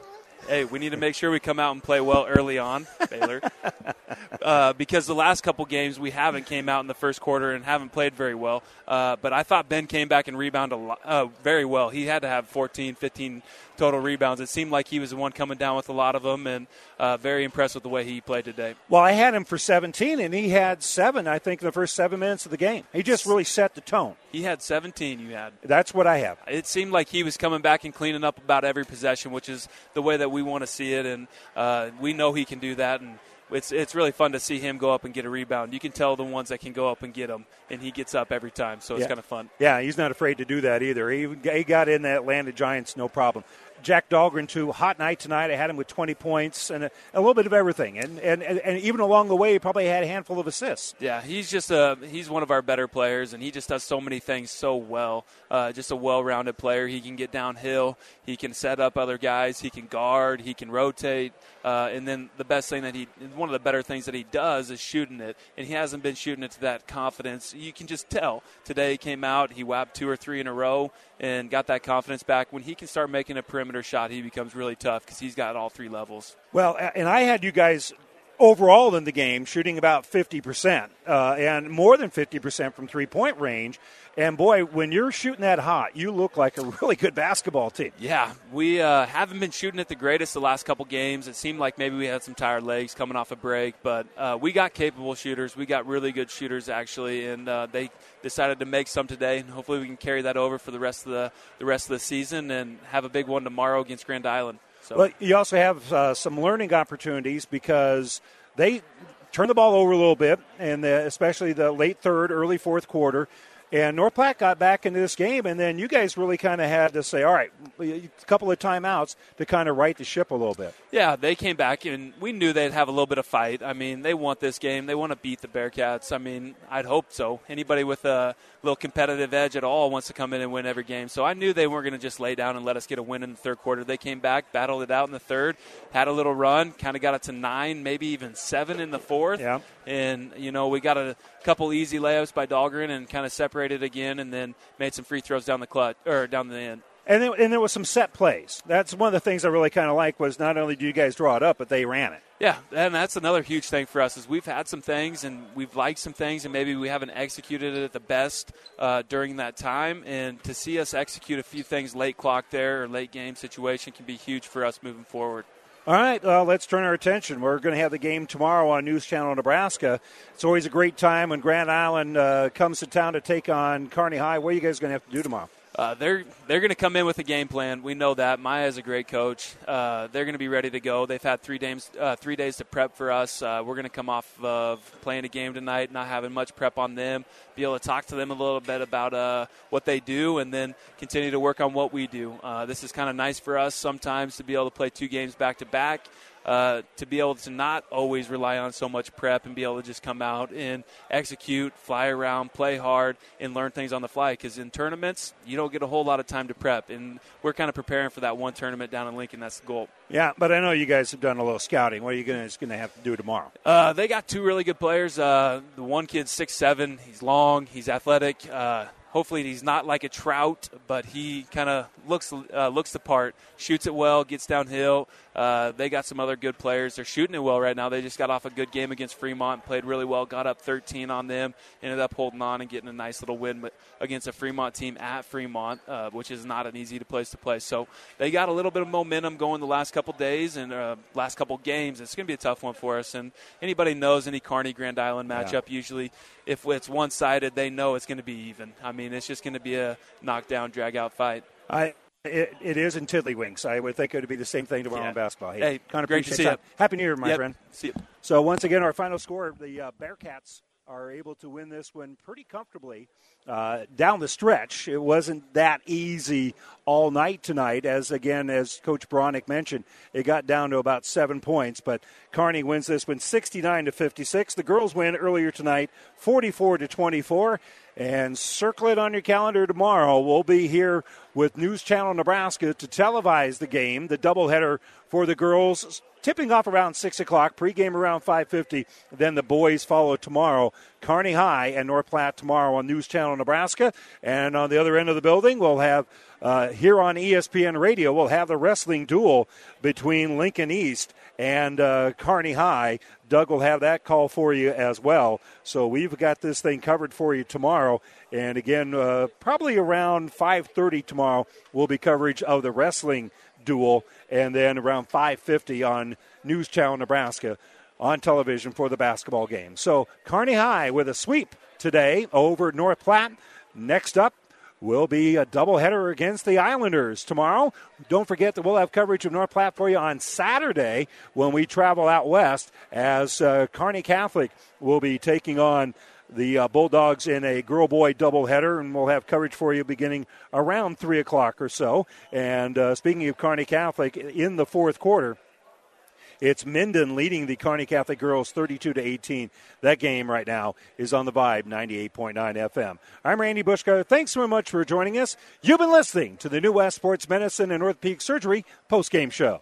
Hey, we need to make sure we come out and play well early on, Baylor, (laughs) uh, because the last couple games we haven't came out in the first quarter and haven't played very well. Uh, but I thought Ben came back and rebounded uh, very well. He had to have 14, 15 total rebounds. It seemed like he was the one coming down with a lot of them, and uh, very impressed with the way he played today.
Well, I had him for 17, and he had seven, I think, in the first seven minutes of the game. He just really set the tone.
He had 17. You had.
That's what I have.
It seemed like he was coming back and cleaning up about every possession, which is the way that we want to see it, and uh, we know he can do that. And it's it's really fun to see him go up and get a rebound. You can tell the ones that can go up and get them, and he gets up every time. So it's
Yeah.
kind of fun.
Yeah, he's not afraid to do that either. He, he got in that Atlanta Giants, no problem. Jack Dahlgren, too. Hot night tonight. I had him with 20 points and a, a little bit of everything. And, and, and, and even along the way, he probably had a handful of assists.
Yeah, he's just a he's one of our better players, and he just does so many things so well. Uh, just a well-rounded player. He can get downhill. He can set up other guys. He can guard. He can rotate. Uh, and then the best thing that he, one of the better things that he does is shooting it. And he hasn't been shooting it to that confidence. You can just tell. Today he came out, he whapped two or three in a row, and got that confidence back. When he can start making a perimeter shot, he becomes really tough because he's got all three levels.
Well, and I had you guys overall in the game shooting about 50% uh, and more than 50% from three point range. And boy, when you're shooting that hot, you look like a (laughs) really good basketball team.
Yeah, we uh, haven't been shooting at the greatest the last couple games. It seemed like maybe we had some tired legs coming off a break, but uh, we got capable shooters. We got really good shooters actually, and uh, they decided to make some today. And hopefully, we can carry that over for the rest of the the rest of the season and have a big one tomorrow against Grand Island. So
But you also have uh, some learning opportunities because they turn the ball over a little bit, and the, especially the late third, early fourth quarter. And North Platte got back into this game, and then you guys really kind of had to say, all right, a couple of timeouts to kind of right the ship a little bit.
Yeah, they came back and we knew they'd have a little bit of fight. I mean, they want this game. They want to beat the Bearcats. I mean, I'd hope so. Anybody with a little competitive edge at all wants to come in and win every game. So I knew they weren't going to just lay down and let us get a win in the third quarter. They came back, battled it out in the third, had a little run, kind of got it to nine, maybe even seven in the fourth.
Yeah.
And, you know, we got a couple easy layups by Dahlgren and kind of separated again and then made some free throws down the clutch or down the end.
And then, and there was some set plays. That's one of the things I really kind of like was not only do you guys draw it up, but they ran it.
Yeah, and that's another huge thing for us is we've had some things and we've liked some things and maybe we haven't executed it at the best uh, during that time. And to see us execute a few things late clock there or late game situation can be huge for us moving forward.
All right, well, let's turn our attention. We're going to have the game tomorrow on News Channel Nebraska. It's always a great time when Grand Island uh, comes to town to take on Kearney High. What are you guys going to have to do tomorrow?
Uh, they're they're going to come in with a game plan. We know that Maya is a great coach. Uh, they're going to be ready to go. They've had three days uh, three days to prep for us. Uh, we're going to come off of playing a game tonight, not having much prep on them. Be able to talk to them a little bit about uh, what they do, and then continue to work on what we do. Uh, this is kind of nice for us sometimes to be able to play two games back to back uh, to be able to not always rely on so much prep and be able to just come out and execute, fly around, play hard, and learn things on the fly. Because in tournaments, you don't get a whole lot of time to prep, and we're kind of preparing for that one tournament down in Lincoln. That's the goal.
Yeah, but I know you guys have done a little scouting. What are you going to have to do tomorrow?
Uh, they got two really good players. Uh, the one kid's six seven. He's long. He's athletic. Hopefully he's not like a trout, but he kind of looks uh, looks the part, shoots it well, gets downhill. Uh, they got some other good players. They're shooting it well right now. They just got off a good game against Fremont, played really well, got up 13 on them, ended up holding on and getting a nice little win against a Fremont team at Fremont, uh, which is not an easy place to play. So they got a little bit of momentum going the last couple days and uh, last couple games. It's going to be a tough one for us. And anybody knows any Kearney Grand Island matchup, yeah. usually if it's one sided, they know it's going to be even. I mean, it's just going to be a knockdown, drag out fight.
I it, it is in Tiddlywinks. I would think it would be the same thing tomorrow yeah. in basketball.
Hey, hey
kind of
great to see you.
Happy New Year, my
yep.
friend.
See you.
So once again, our final score: the uh, Bearcats are able to win this one pretty comfortably uh, down the stretch. It wasn't that easy all night tonight, as again, as Coach Beranek mentioned, it got down to about seven points. But Kearney wins this one 69 to 56. The girls win earlier tonight 44 to 24. And circle it on your calendar tomorrow. We'll be here with News Channel Nebraska to televise the game, the doubleheader for the girls, tipping off around six o'clock. Pregame around five fifty. Then the boys follow tomorrow. Kearney High and North Platte tomorrow on News Channel Nebraska. And on the other end of the building, we'll have uh, here on ESPN Radio, we'll have the wrestling duel between Lincoln East and uh, Kearney High. Doug will have that call for you as well. So we've got this thing covered for you tomorrow. And again, uh, probably around 5:30 tomorrow will be coverage of the wrestling duel, and then around 5:50 on News Channel Nebraska on television for the basketball game. So Kearney High with a sweep today over North Platte. Next up, will be a doubleheader against the Islanders tomorrow. Don't forget that we'll have coverage of North Platte for you on Saturday when we travel out west as uh, Kearney Catholic will be taking on the uh, Bulldogs in a girl boy doubleheader, and we'll have coverage for you beginning around 3 o'clock or so. And uh, speaking of Kearney Catholic, in the fourth quarter, it's Minden leading the Kearney Catholic girls 32 to 18. That game right now is on the Vibe 98.9 FM. I'm Randy Bushko. Thanks so much for joining us. You've been listening to the New West Sports Medicine and Orthopedic Surgery post game show.